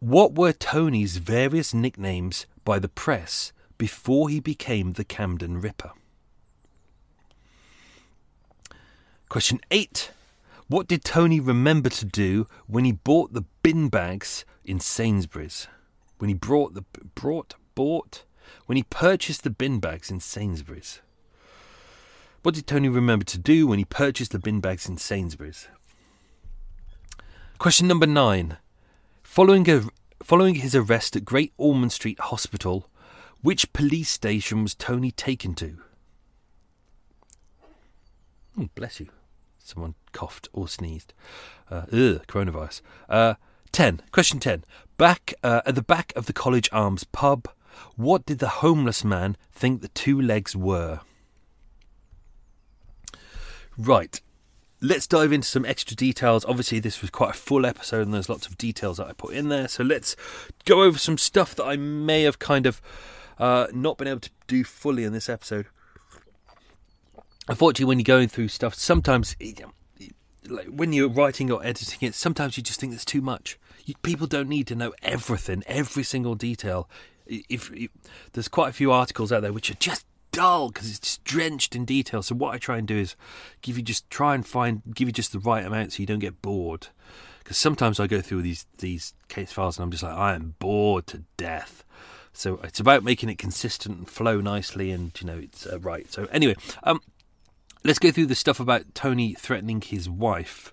What were Tony's various nicknames by the press before he became the Camden Ripper? Question eight. What did Tony remember to do when he bought the bin bags in Sainsbury's? When he brought the brought bought when he purchased the bin bags in Sainsbury's. What did Tony remember to do when he purchased the bin bags in Sainsbury's? Question number nine. Following, a, following his arrest at Great Ormond Street Hospital, which police station was Tony taken to? Oh, bless you. Someone coughed or sneezed. Uh, ugh, coronavirus. Uh, 10. Question 10. Back uh, at the back of the College Arms pub, what did the homeless man think the two legs were? Right. Let's dive into some extra details. Obviously, this was quite a full episode and there's lots of details that I put in there. So let's go over some stuff that I may have kind of uh, not been able to do fully in this episode. Unfortunately, when you're going through stuff, sometimes like when you're writing or editing it, sometimes you just think there's too much. You, people don't need to know everything, every single detail. If, if, there's quite a few articles out there which are just dull because it's just drenched in detail. So what I try and do is give you just try and find give you just the right amount so you don't get bored. Because sometimes I go through these these case files and I'm just like I am bored to death. So it's about making it consistent and flow nicely, and you know it's uh, right. So anyway, um, let's go through the stuff about Tony threatening his wife.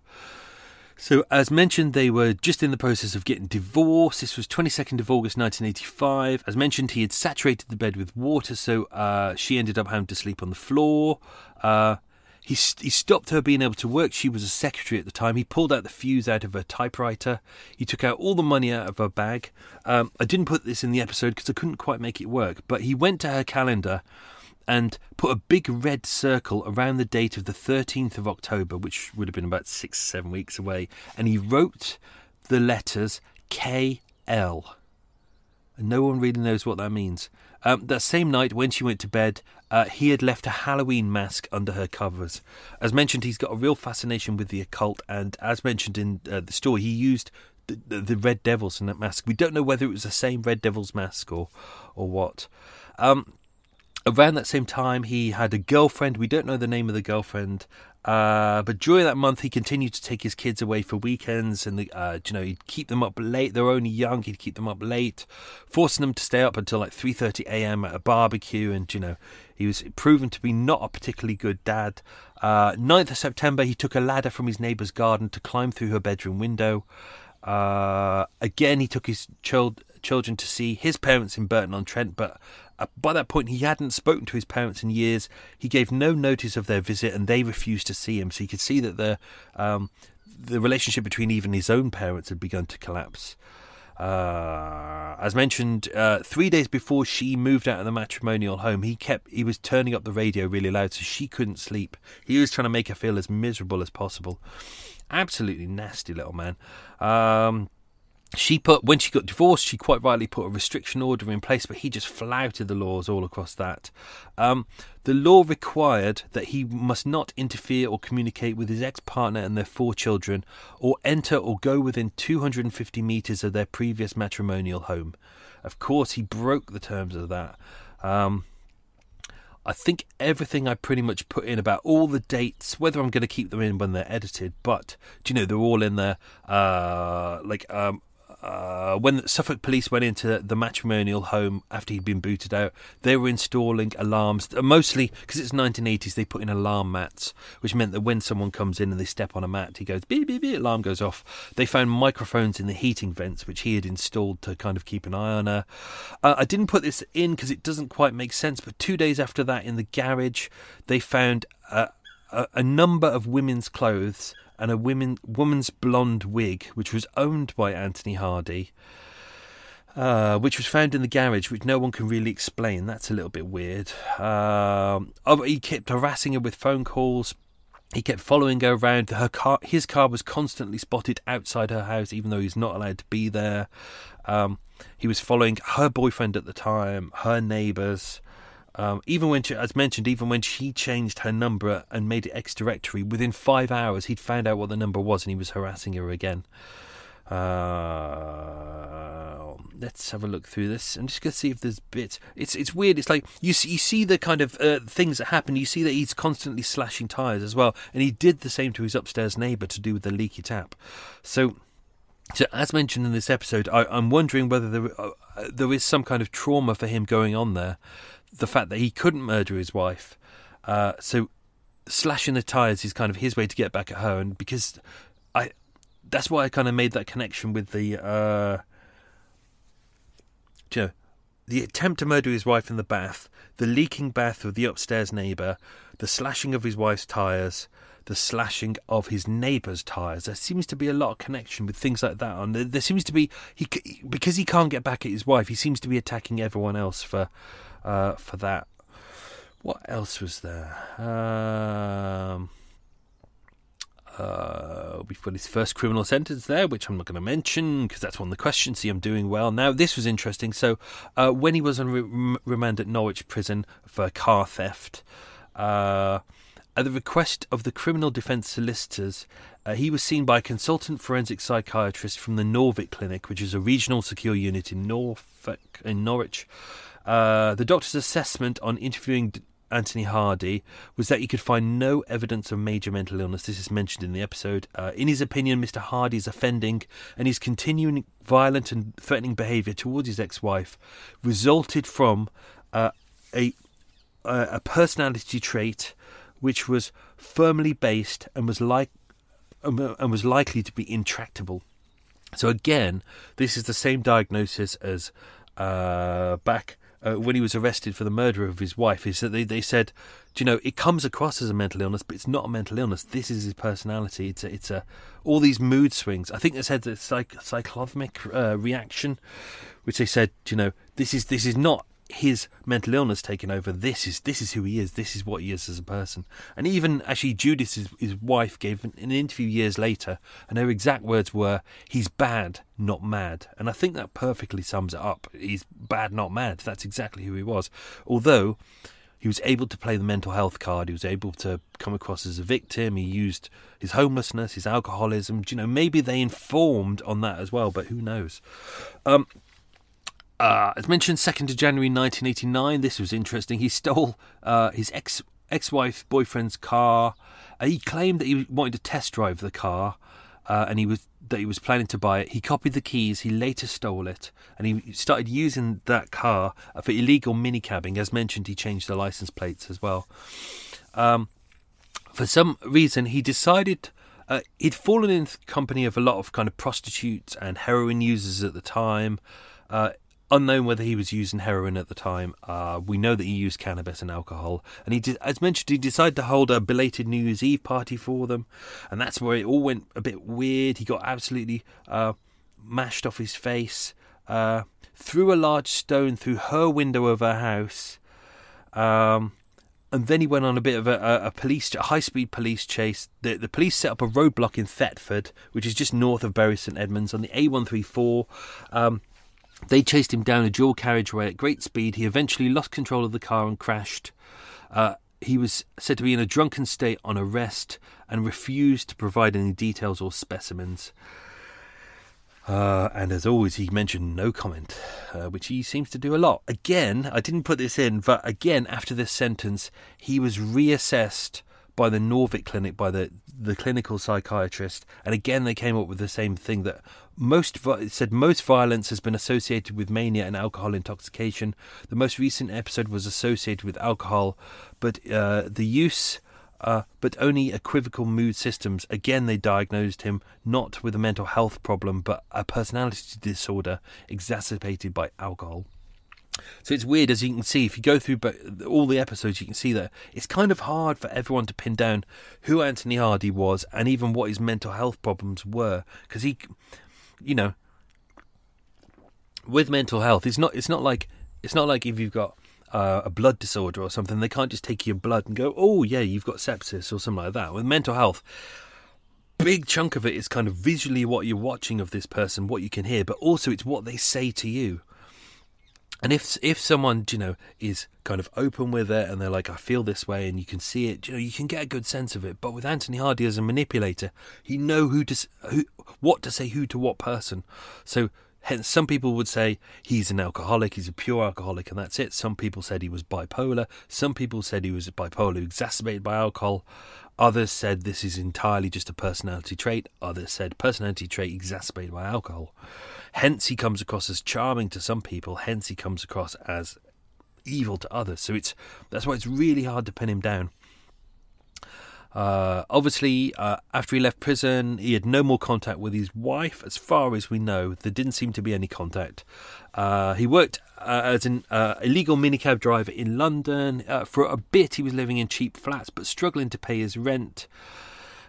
So, as mentioned, they were just in the process of getting divorced. This was 22nd of August 1985. As mentioned, he had saturated the bed with water, so uh, she ended up having to sleep on the floor. Uh, he, he stopped her being able to work. She was a secretary at the time. He pulled out the fuse out of her typewriter. He took out all the money out of her bag. Um, I didn't put this in the episode because I couldn't quite make it work, but he went to her calendar and put a big red circle around the date of the 13th of October, which would have been about six, seven weeks away, and he wrote the letters KL. And no one really knows what that means. Um, that same night, when she went to bed, uh, he had left a Halloween mask under her covers. As mentioned, he's got a real fascination with the occult, and as mentioned in uh, the story, he used the, the, the Red Devils in that mask. We don't know whether it was the same Red Devils mask or or what. Um, around that same time, he had a girlfriend. We don't know the name of the girlfriend. Uh, but during that month, he continued to take his kids away for weekends, and the, uh, you know he'd keep them up late. They're only young; he'd keep them up late, forcing them to stay up until like three thirty a.m. at a barbecue. And you know he was proven to be not a particularly good dad. Uh, 9th of September, he took a ladder from his neighbour's garden to climb through her bedroom window. Uh, again, he took his child, children to see his parents in Burton on Trent, but uh, by that point, he hadn't spoken to his parents in years. He gave no notice of their visit, and they refused to see him. So you could see that the um, the relationship between even his own parents had begun to collapse. Uh, as mentioned, uh, three days before she moved out of the matrimonial home, he kept he was turning up the radio really loud so she couldn't sleep. He was trying to make her feel as miserable as possible. Absolutely nasty little man. Um, she put when she got divorced she quite rightly put a restriction order in place but he just flouted the laws all across that um, the law required that he must not interfere or communicate with his ex-partner and their four children or enter or go within 250 metres of their previous matrimonial home of course he broke the terms of that um, I think everything I pretty much put in about all the dates, whether I'm going to keep them in when they're edited, but do you know they're all in there? Uh, like um, uh, when Suffolk police went into the matrimonial home after he'd been booted out, they were installing alarms. Mostly because it's 1980s, they put in alarm mats, which meant that when someone comes in and they step on a mat, he goes beep beep beep, alarm goes off. They found microphones in the heating vents, which he had installed to kind of keep an eye on her. Uh, I didn't put this in because it doesn't quite make sense, but two days after that, in the garage, they found a number of women's clothes and a women, woman's blonde wig, which was owned by Anthony Hardy, uh, which was found in the garage, which no one can really explain. That's a little bit weird. Um, he kept harassing her with phone calls. He kept following her around. Her car, his car was constantly spotted outside her house, even though he's not allowed to be there. Um, he was following her boyfriend at the time, her neighbours. Um, even when, she, as mentioned, even when she changed her number and made it X directory, within five hours he'd found out what the number was and he was harassing her again. Uh, let's have a look through this. I'm just gonna see if there's bits. It's it's weird. It's like you see, you see the kind of uh, things that happen. You see that he's constantly slashing tires as well, and he did the same to his upstairs neighbour to do with the leaky tap. So so, as mentioned in this episode, I, am wondering whether there, uh, there is some kind of trauma for him going on there the fact that he couldn't murder his wife. Uh, so slashing the tires is kind of his way to get back at her, and because I, that's why I kind of made that connection with the, uh, you know, the attempt to murder his wife in the bath, the leaking bath of the upstairs neighbour, the slashing of his wife's tires, the slashing of his neighbour's tires. There seems to be a lot of connection with things like that. And there seems to be he because he can't get back at his wife. He seems to be attacking everyone else for uh, for that. What else was there? Um, uh, we've got his first criminal sentence there, which I'm not going to mention because that's one of the questions. See, I'm doing well. Now, this was interesting. So, uh, when he was on re- remand at Norwich Prison for car theft, uh, at the request of the criminal defence solicitors, uh, he was seen by a consultant forensic psychiatrist from the Norvic Clinic, which is a regional secure unit in Norfolk, in Norwich. Uh, the doctor's assessment on interviewing Anthony Hardy was that he could find no evidence of major mental illness. This is mentioned in the episode. Uh, in his opinion, Mr. Hardy's offending and his continuing violent and threatening behaviour towards his ex-wife resulted from uh, a a personality trait which was firmly based and was like um, and was likely to be intractable. So again, this is the same diagnosis as uh, back uh, when he was arrested for the murder of his wife is that they, they said, do you know, it comes across as a mental illness, but it's not a mental illness. This is his personality. It's a, it's a all these mood swings. I think they said the psych, cyclothymic uh, reaction, which they said, you know, this is this is not his mental illness taking over. This is this is who he is. This is what he is as a person. And even actually, his, his wife, gave an, an, interview years later, and her exact words were, "He's bad, not mad." And I think that perfectly sums it up. He's bad, not mad. That's exactly who he was. Although he was able to play the mental health card. He was able to come across as a victim. He used his homelessness, his alcoholism. You know, maybe they informed on that as well, but who knows? Um, uh, as mentioned, 2nd of January 1989. This was interesting. He stole uh, his ex ex wife boyfriend's car. Uh, he claimed that he wanted to test drive the car, uh, and he was that he was planning to buy it. He copied the keys. He later stole it, and he started using that car for illegal minicabbing. As mentioned, he changed the license plates as well. Um, for some reason, he decided uh, he'd fallen in the company of a lot of kind of prostitutes and heroin users at the time. Uh, unknown whether he was using heroin at the time. Uh, we know that he used cannabis and alcohol, and he, as mentioned, he decided to hold a belated New Year's Eve party for them, and that's where it all went a bit weird. He got absolutely uh, mashed off his face, uh, threw a large stone through her window of her house. Um, and then he went on a bit of a, a, a police, a high-speed police chase. The, the police set up a roadblock in Thetford, which is just north of Bury St Edmunds, on the A134. Um, they chased him down a dual carriageway at great speed. He eventually lost control of the car and crashed. Uh, he was said to be in a drunken state on arrest and refused to provide any details or specimens. Uh, and as always, he mentioned no comment, uh, which he seems to do a lot. Again, I didn't put this in, but again, after this sentence, he was reassessed by the Norvic Clinic, by the, the clinical psychiatrist, and again they came up with the same thing that most said most violence has been associated with mania and alcohol intoxication. The most recent episode was associated with alcohol, but uh, the use. Uh, but only equivocal mood systems. Again, they diagnosed him not with a mental health problem, but a personality disorder exacerbated by alcohol. So it's weird, as you can see, if you go through all the episodes, you can see that it's kind of hard for everyone to pin down who Anthony Hardy was and even what his mental health problems were, because he, you know, with mental health, it's not it's not like it's not like if you've got uh, a blood disorder or something, they can't just take your blood and go, oh yeah, you've got sepsis or something like that. With mental health, big chunk of it is kind of visually what you're watching of this person, what you can hear, but also it's what they say to you. And if if someone you know is kind of open with it and they're like, I feel this way, and you can see it, you know, you can get a good sense of it. But with Anthony Hardy as a manipulator, he know who to who what to say who to what person. So hence, some people would say he's an alcoholic, he's a pure alcoholic, and that's it. Some people said he was bipolar. Some people said he was bipolar exacerbated by alcohol. Others said this is entirely just a personality trait. Others said personality trait exacerbated by alcohol. Hence, he comes across as charming to some people. Hence, he comes across as evil to others. So it's that's why it's really hard to pin him down. Uh, obviously, uh, after he left prison, he had no more contact with his wife, as far as we know. There didn't seem to be any contact. Uh, he worked uh, as an uh, illegal minicab driver in London. Uh, for a bit, he was living in cheap flats, but struggling to pay his rent.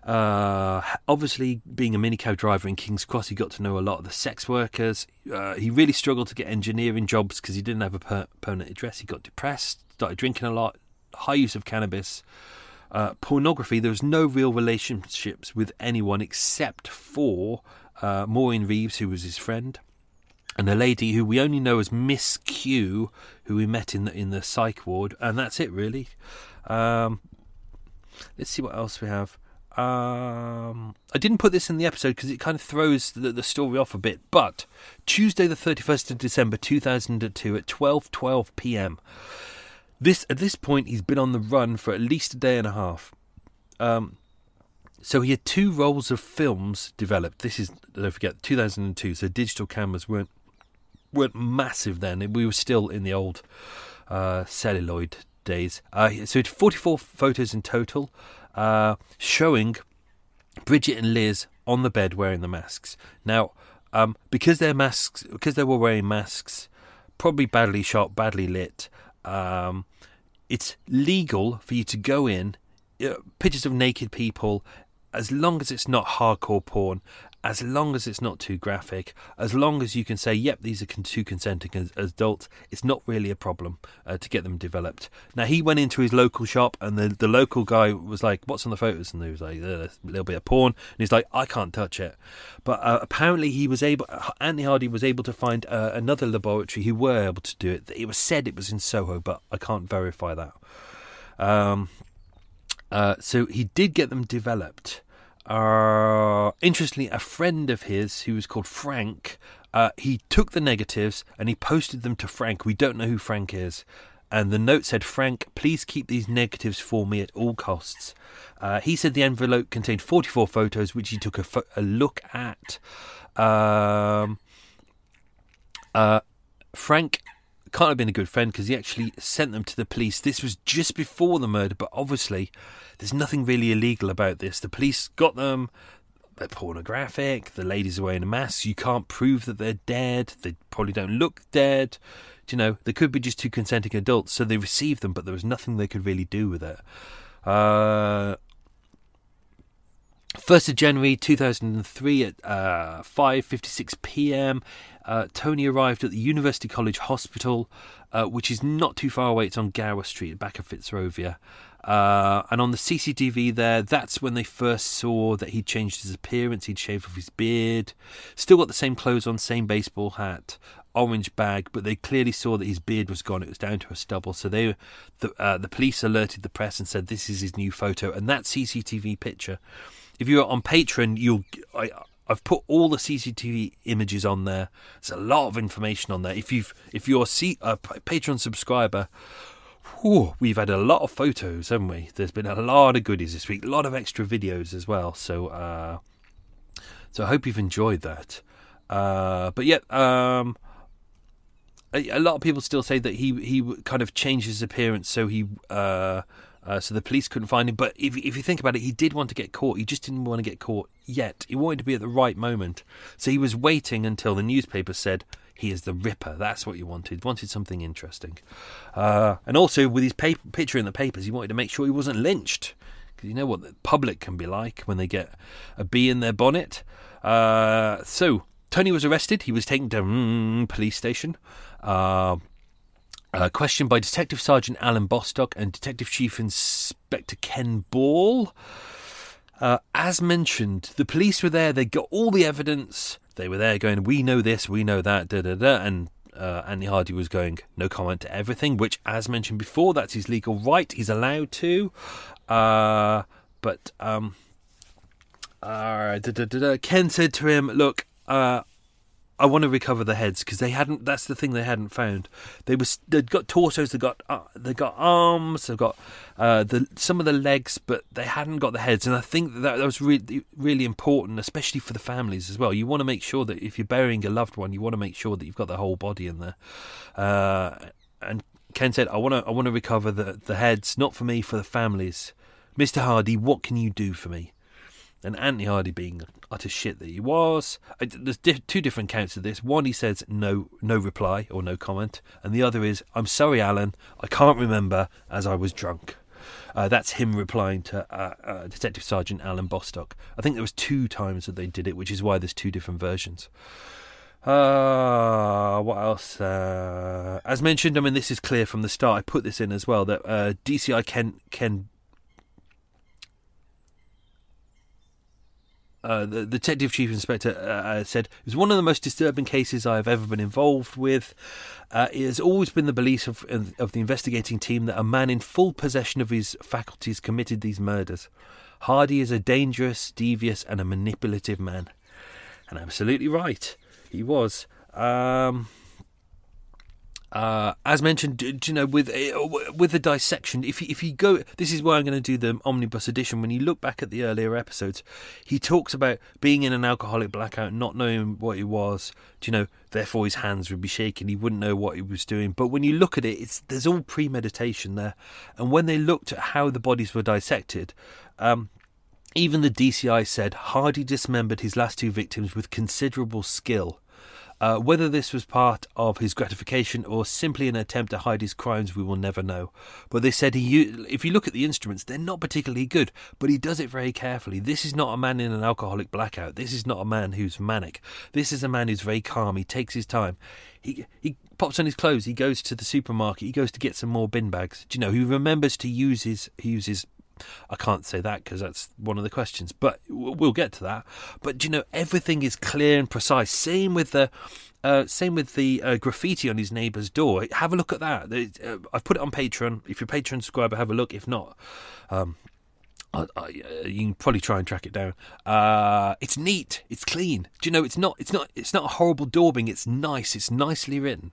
Uh, obviously, being a minicab driver in King's Cross, he got to know a lot of the sex workers. Uh, he really struggled to get engineering jobs because he didn't have a per- permanent address. He got depressed, started drinking a lot, high use of cannabis. Uh, pornography, there was no real relationships with anyone except for uh, Maureen Reeves, who was his friend, and a lady who we only know as Miss Q, who we met in the, in the psych ward, and that's it really. Um, let's see what else we have. Um, I didn't put this in the episode because it kind of throws the, the, story off a bit. But Tuesday, the thirty first of December, two thousand and two, at twelve twelve p.m. This at this point, he's been on the run for at least a day and a half. Um, so he had two rolls of films developed. This is don't forget, two thousand and two. So digital cameras weren't weren't massive then. We were still in the old uh, celluloid days. Uh, so he had forty four photos in total uh, showing Bridget and Liz on the bed wearing the masks. Now, um, because their masks, because they were wearing masks, probably badly shot, badly lit. Um, it's legal for you to go in, uh, pictures of naked people, as long as it's not hardcore porn, as long as it's not too graphic, as long as you can say, yep, these are two consenting adults, it's not really a problem uh, to get them developed. Now, he went into his local shop, and the, the local guy was like, What's on the photos? And he was like, a little bit of porn. And he's like, I can't touch it. But uh, apparently, he was able, Anthony Hardy was able to find uh, another laboratory who were able to do it. It was said it was in Soho, but I can't verify that. Um, uh, so he did get them developed. Uh, interestingly, a friend of his who was called Frank, uh, he took the negatives and he posted them to Frank. We don't know who Frank is. And the note said, Frank, please keep these negatives for me at all costs. Uh, he said the envelope contained 44 photos, which he took a, fo- a look at. Um, uh, Frank can't have been a good friend because he actually sent them to the police. This was just before the murder, but obviously there's nothing really illegal about this. The police got them. They're pornographic. The ladies are wearing a mask. You can't prove that they're dead. They probably don't look dead. Do you know, they could be just two consenting adults. So they received them, but there was nothing they could really do with it. Uh, 1st of January 2003 at uh, 5:56 p.m. Uh, Tony arrived at the University College Hospital, uh, which is not too far away. It's on Gower Street, back of Fitzrovia. Uh, and on the CCTV there, that's when they first saw that he'd changed his appearance. He'd shaved off his beard, still got the same clothes on, same baseball hat, orange bag, but they clearly saw that his beard was gone. It was down to a stubble. So they, the, uh, the police alerted the press and said, "This is his new photo." And that CCTV picture, if you're on Patreon, you'll I, I've put all the CCTV images on there. There's a lot of information on there. If you've if you're a C, a Patreon subscriber, whew, we've had a lot of photos, haven't we? There's been a lot of goodies this week, a lot of extra videos as well. So uh, so I hope you've enjoyed that. Uh, but yeah, um, a, a lot of people still say that he he kind of changed his appearance so he. Uh, uh, so the police couldn't find him. But if if you think about it, he did want to get caught. He just didn't want to get caught yet. He wanted to be at the right moment. So he was waiting until the newspaper said he is the Ripper. That's what he wanted. Wanted something interesting. Uh, and also with his paper, picture in the papers, he wanted to make sure he wasn't lynched. Because you know what the public can be like when they get a bee in their bonnet. Uh, so Tony was arrested. He was taken to mm, police station. Uh, questioned by Detective Sergeant Alan Bostock and Detective Chief Inspector Ken Ball. Uh, as mentioned, the police were there. They got all the evidence. They were there going, "We know this, we know that," da da da. And uh, Andy Hardy was going, "No comment to everything," which, as mentioned before, that's his legal right. He's allowed to. Uh, but um, uh, da, da, da. Ken said to him, "Look, uh, I want to recover the heads because they hadn't. That's the thing they hadn't found. They was they'd got torsos. They got uh, they got arms. they've got uh, the some of the legs, but they hadn't got the heads. And I think that that was really really important, especially for the families as well. You want to make sure that if you're burying a loved one, you want to make sure that you've got the whole body in there. Uh, and Ken said, "I want to I want to recover the the heads, not for me, for the families." Mister Hardy, what can you do for me? And Anthony Hardy, being utter shit that he was, there's two different counts of this. One, he says no, no reply or no comment, and the other is, "I'm sorry, Alan, I can't remember as I was drunk." Uh, that's him replying to uh, uh, Detective Sergeant Alan Bostock. I think there was two times that they did it, which is why there's two different versions. Uh, what else? Uh, as mentioned, I mean, this is clear from the start. I put this in as well that uh, DCI Ken Ken Uh, the, the detective chief inspector uh, said it was one of the most disturbing cases I have ever been involved with. Uh, it has always been the belief of, of the investigating team that a man in full possession of his faculties committed these murders. Hardy is a dangerous, devious, and a manipulative man, and absolutely right, he was. Um, uh, as mentioned, do, do you know, with uh, with the dissection, if if you go, this is why I'm going to do the omnibus edition. When you look back at the earlier episodes, he talks about being in an alcoholic blackout, not knowing what he was. Do you know? Therefore, his hands would be shaking. He wouldn't know what he was doing. But when you look at it, it's there's all premeditation there. And when they looked at how the bodies were dissected, um, even the DCI said Hardy dismembered his last two victims with considerable skill. Uh, whether this was part of his gratification or simply an attempt to hide his crimes, we will never know. But they said he, if you look at the instruments, they're not particularly good, but he does it very carefully. This is not a man in an alcoholic blackout. This is not a man who's manic. This is a man who's very calm. He takes his time. He he pops on his clothes. He goes to the supermarket. He goes to get some more bin bags. Do you know? He remembers to use his he uses I can't say that because that's one of the questions, but we'll get to that. But you know, everything is clear and precise. Same with the. Uh, same with the uh, graffiti on his neighbour's door. Have a look at that. Uh, I've put it on Patreon. If you're Patreon subscriber, have a look. If not, um, I, I, uh, you can probably try and track it down. Uh, it's neat. It's clean. Do you know? It's not. It's not. It's not a horrible daubing. It's nice. It's nicely written.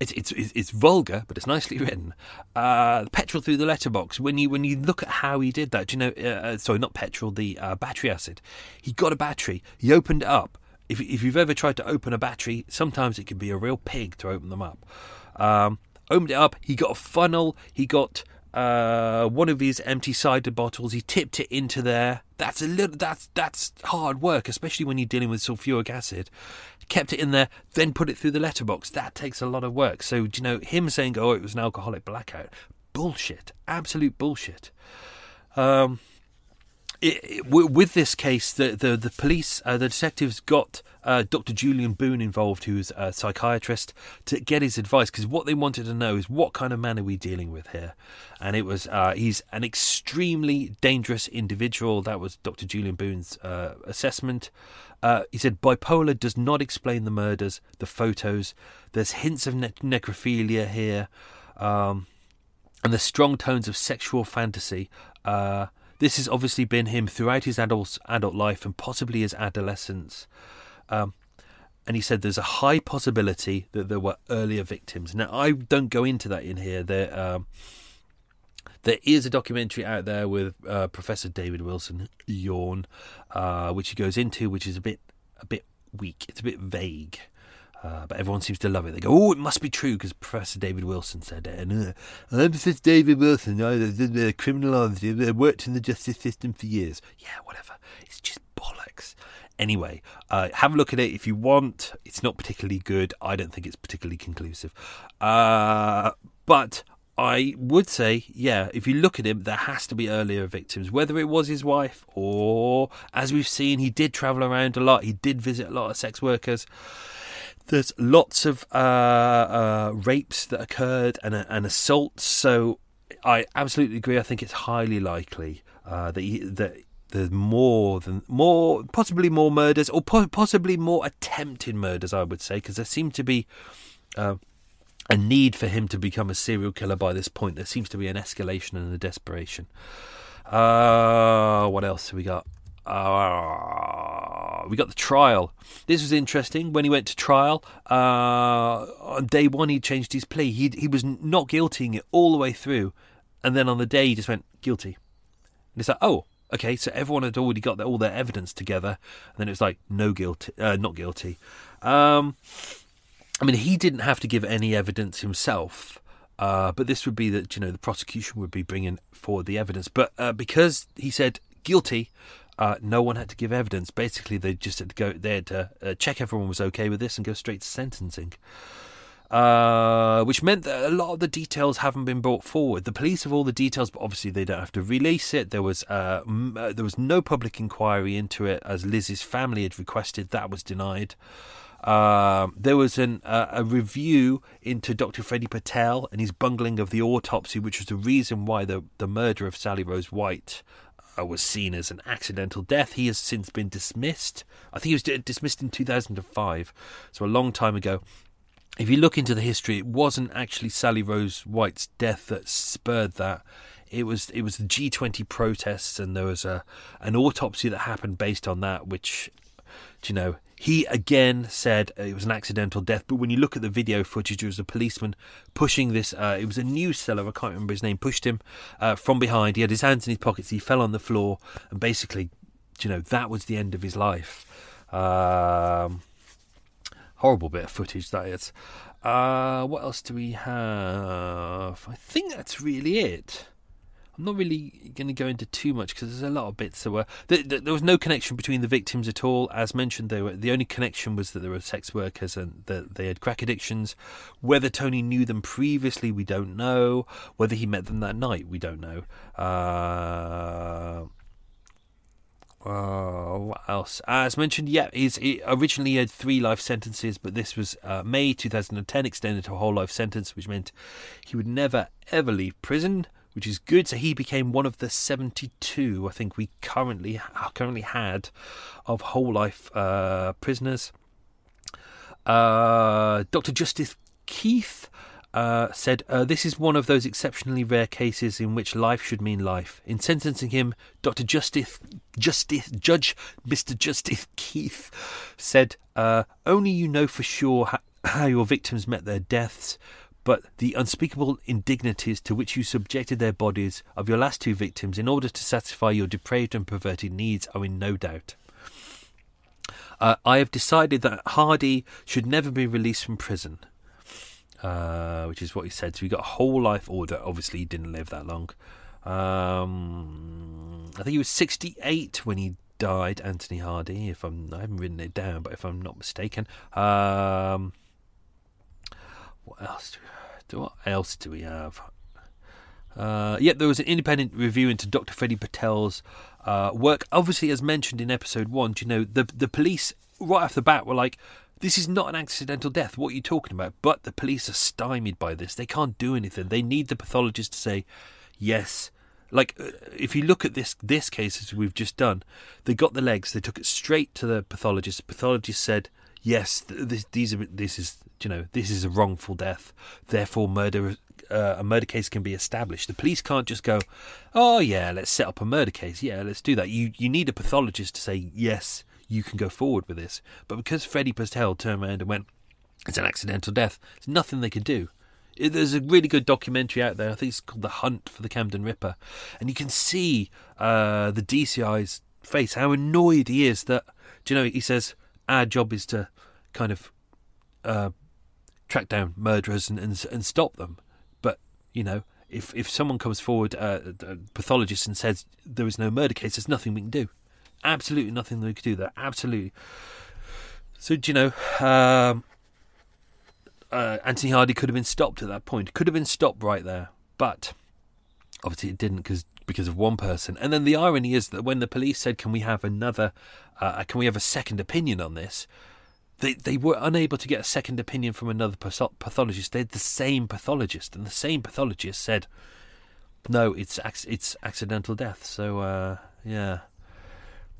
It's, it's it's vulgar, but it's nicely written. Uh, petrol through the letterbox. When you when you look at how he did that, do you know? Uh, uh, sorry, not petrol. The uh, battery acid. He got a battery. He opened it up. If if you've ever tried to open a battery, sometimes it can be a real pig to open them up. Um, opened it up. He got a funnel. He got uh, one of his empty cider bottles. He tipped it into there. That's a little. That's that's hard work, especially when you're dealing with sulfuric acid kept it in there, then put it through the letterbox. That takes a lot of work. So, you know, him saying, oh, it was an alcoholic blackout, bullshit. Absolute bullshit. Um, it, it, with this case, the the, the police, uh, the detectives got uh, Dr. Julian Boone involved, who's a psychiatrist, to get his advice because what they wanted to know is what kind of man are we dealing with here, and it was uh, he's an extremely dangerous individual. That was Dr. Julian Boone's uh, assessment. Uh, he said bipolar does not explain the murders, the photos. There's hints of ne- necrophilia here, um, and the strong tones of sexual fantasy. Uh, this has obviously been him throughout his adult adult life and possibly his adolescence. Um, and he said there's a high possibility that there were earlier victims. Now I don't go into that in here. There, um, there is a documentary out there with uh, Professor David Wilson, Yawn, uh, which he goes into, which is a bit a bit weak. It's a bit vague. Uh, but everyone seems to love it. They go, "Oh, it must be true," because Professor David Wilson said it. And uh, I'm Professor David Wilson. I the criminology. I worked in the justice system for years. Yeah, whatever. It's just bollocks. Anyway, uh, have a look at it if you want. It's not particularly good. I don't think it's particularly conclusive. Uh, but I would say, yeah, if you look at him, there has to be earlier victims, whether it was his wife or, as we've seen, he did travel around a lot. He did visit a lot of sex workers. There's lots of uh, uh, rapes that occurred and, uh, and assaults. So I absolutely agree. I think it's highly likely uh, that he, that there's more than more, possibly more murders, or po- possibly more attempted murders. I would say because there seem to be uh, a need for him to become a serial killer by this point. There seems to be an escalation and a desperation. Uh, what else have we got? Uh, we got the trial. This was interesting. When he went to trial, uh, on day one he changed his plea. He he was not guiltying it all the way through, and then on the day he just went guilty. And it's like, oh, okay. So everyone had already got their, all their evidence together, and then it was like, no guilty, uh, not guilty. Um, I mean, he didn't have to give any evidence himself. Uh, but this would be that you know the prosecution would be bringing forward the evidence. But uh, because he said guilty, uh, no one had to give evidence. Basically, they just had to go there to uh, check everyone was okay with this and go straight to sentencing. Uh, which meant that a lot of the details haven't been brought forward. The police have all the details, but obviously they don't have to release it. There was uh, m- there was no public inquiry into it, as Liz's family had requested. That was denied. Um, there was an, uh, a review into Dr. Freddie Patel and his bungling of the autopsy, which was the reason why the, the murder of Sally Rose White uh, was seen as an accidental death. He has since been dismissed. I think he was d- dismissed in 2005, so a long time ago. If you look into the history, it wasn't actually Sally Rose White's death that spurred that. It was it was the G20 protests, and there was a an autopsy that happened based on that, which, you know, he again said it was an accidental death, but when you look at the video footage, it was a policeman pushing this. Uh, it was a news seller, I can't remember his name, pushed him uh, from behind. He had his hands in his pockets. He fell on the floor, and basically, you know, that was the end of his life. Um, horrible bit of footage that is. Uh, what else do we have? I think that's really it. I'm not really going to go into too much because there's a lot of bits that were. There, there, was no connection between the victims at all. As mentioned, they were the only connection was that they were sex workers and that they had crack addictions. Whether Tony knew them previously, we don't know. Whether he met them that night, we don't know. Uh, uh, what else? As mentioned, yeah, he's he originally had three life sentences, but this was uh, May 2010 extended to a whole life sentence, which meant he would never ever leave prison which is good. So he became one of the 72 I think we currently currently had of whole life uh, prisoners. Uh, Dr. Justice Keith uh, said, uh, This is one of those exceptionally rare cases in which life should mean life. In sentencing him, Dr. Justice, Justice Judge Mr. Justice Keith said, uh, Only you know for sure how, how your victims met their deaths but the unspeakable indignities to which you subjected their bodies of your last two victims in order to satisfy your depraved and perverted needs are in no doubt. Uh, I have decided that Hardy should never be released from prison, uh, which is what he said. So he got a whole life order. Obviously, he didn't live that long. Um, I think he was 68 when he died, Anthony Hardy. If I'm, I haven't written it down, but if I'm not mistaken. Um, what else? Do we, what else do we have? Uh, yeah, there was an independent review into Dr. Freddie Patel's uh, work. Obviously, as mentioned in episode one, do you know the the police right off the bat were like, "This is not an accidental death. What are you talking about?" But the police are stymied by this. They can't do anything. They need the pathologist to say, "Yes." Like uh, if you look at this this case as we've just done, they got the legs. They took it straight to the pathologist. The pathologist said, "Yes, this, these are this is you know, this is a wrongful death. Therefore, murder uh, a murder case can be established. The police can't just go, "Oh yeah, let's set up a murder case. Yeah, let's do that." You you need a pathologist to say, "Yes, you can go forward with this." But because Freddie Patel turned around and went, "It's an accidental death," there's nothing they can do. There's a really good documentary out there. I think it's called The Hunt for the Camden Ripper, and you can see uh, the DCI's face, how annoyed he is that. Do you know? He says our job is to kind of uh, track down murderers and, and, and stop them. But you know, if if someone comes forward, uh, a pathologist, and says there is no murder case, there's nothing we can do. Absolutely nothing we can do there. Absolutely. So do you know? Um, uh, Anthony Hardy could have been stopped at that point. Could have been stopped right there, but obviously it didn't because because of one person. And then the irony is that when the police said, "Can we have another? Uh, can we have a second opinion on this?" They they were unable to get a second opinion from another pathologist. They had the same pathologist, and the same pathologist said, "No, it's it's accidental death." So uh, yeah,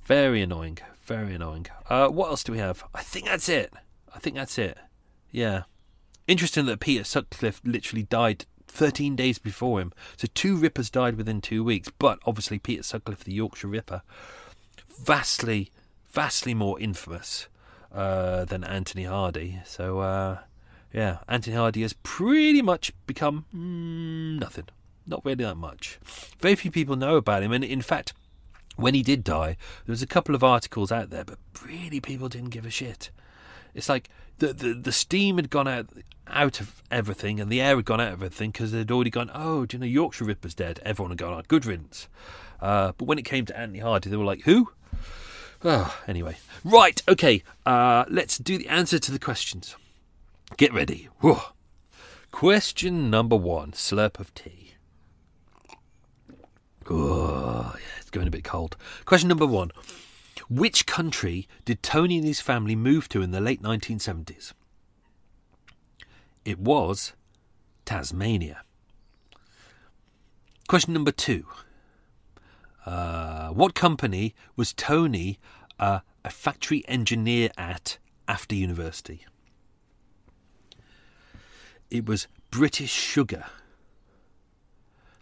very annoying, very annoying. Uh, what else do we have? I think that's it. I think that's it. Yeah, interesting that Peter Sutcliffe literally died 13 days before him. So two Rippers died within two weeks, but obviously Peter Sutcliffe, the Yorkshire Ripper, vastly, vastly more infamous uh, than Anthony Hardy. So, uh, yeah, Anthony Hardy has pretty much become mm, nothing. Not really that much. Very few people know about him, and in fact, when he did die, there was a couple of articles out there, but really people didn't give a shit. It's like the the, the steam had gone out out of everything, and the air had gone out of everything because they'd already gone. Oh, do you know Yorkshire Ripper's dead? Everyone had gone, oh, good riddance. Uh, but when it came to Anthony Hardy, they were like, who? Oh, anyway. Right, okay. Uh, let's do the answer to the questions. Get ready. Whew. Question number one slurp of tea. Oh, yeah, it's going a bit cold. Question number one Which country did Tony and his family move to in the late 1970s? It was Tasmania. Question number two uh, what company was Tony uh, a factory engineer at after university? It was British Sugar.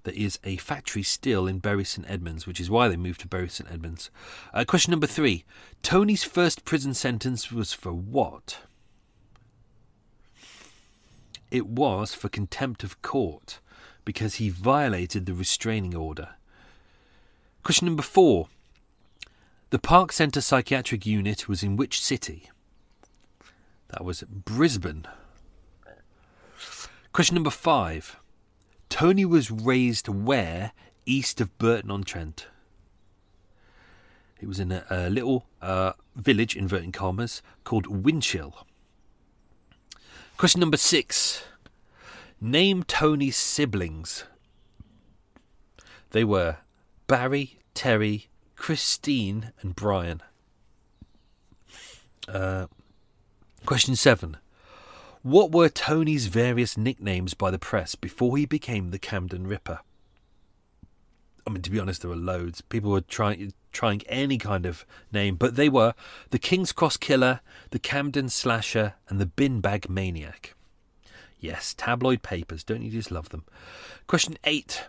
There is a factory still in Bury St Edmunds, which is why they moved to Bury St Edmunds. Uh, question number three Tony's first prison sentence was for what? It was for contempt of court because he violated the restraining order. Question number four. The Park Centre Psychiatric Unit was in which city? That was Brisbane. Question number five. Tony was raised where east of Burton on Trent. It was in a, a little uh, village, inverting commas, called Winshill. Question number six. Name Tony's siblings. They were Barry, Terry, Christine, and Brian. Uh, question seven. What were Tony's various nicknames by the press before he became the Camden Ripper? I mean, to be honest, there were loads. People were trying trying any kind of name, but they were the King's Cross Killer, the Camden Slasher, and the Bin Bag Maniac. Yes, tabloid papers, don't you just love them? Question eight.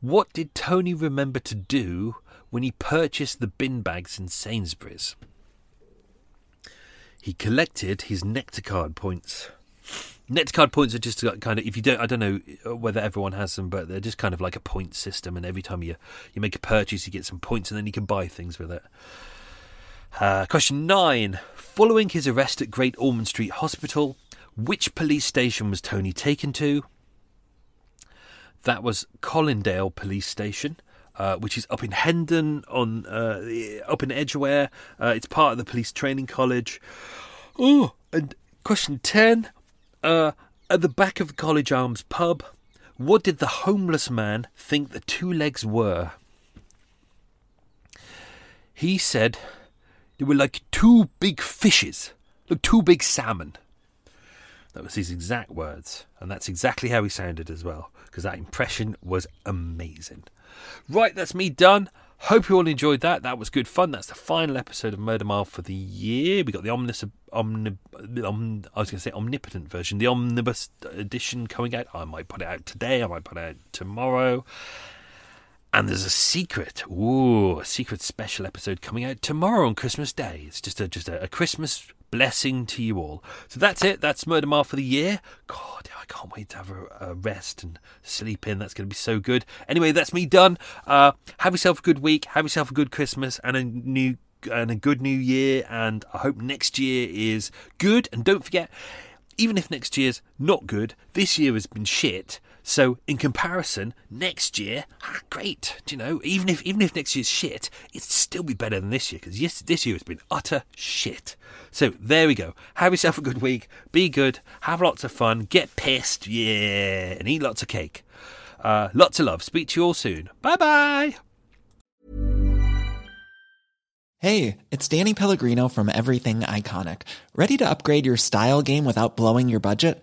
What did Tony remember to do when he purchased the bin bags in Sainsbury's? He collected his nectar card points. Nectar card points are just kind of if you don't I don't know whether everyone has them, but they're just kind of like a point system, and every time you you make a purchase, you get some points, and then you can buy things with it. Uh, question nine: Following his arrest at Great Ormond Street Hospital, which police station was Tony taken to? That was Colindale Police Station. Uh, which is up in Hendon, on uh, up in Edgware. Uh, it's part of the police training college. Oh, and question ten: uh, At the back of the College Arms pub, what did the homeless man think the two legs were? He said they were like two big fishes, like two big salmon. That was his exact words, and that's exactly how he sounded as well, because that impression was amazing. Right, that's me done. Hope you all enjoyed that. That was good fun. That's the final episode of Murder Mile for the year. We got the omnis, omni, om, I was going to say omnipotent version, the omnibus edition coming out. I might put it out today. I might put it out tomorrow. And there's a secret, ooh, a secret special episode coming out tomorrow on Christmas Day. It's just a just a, a Christmas blessing to you all. So that's it. That's Murder Mile for the year. God, I can't wait to have a, a rest and sleep in. That's going to be so good. Anyway, that's me done. Uh, have yourself a good week. Have yourself a good Christmas and a new and a good new year. And I hope next year is good. And don't forget, even if next year's not good, this year has been shit. So in comparison, next year, ah, great. Do you know, even if even if next year's shit, it'd still be better than this year because yes, this year has been utter shit. So there we go. Have yourself a good week. Be good. Have lots of fun. Get pissed, yeah, and eat lots of cake. Uh, lots of love. Speak to you all soon. Bye bye. Hey, it's Danny Pellegrino from Everything Iconic. Ready to upgrade your style game without blowing your budget?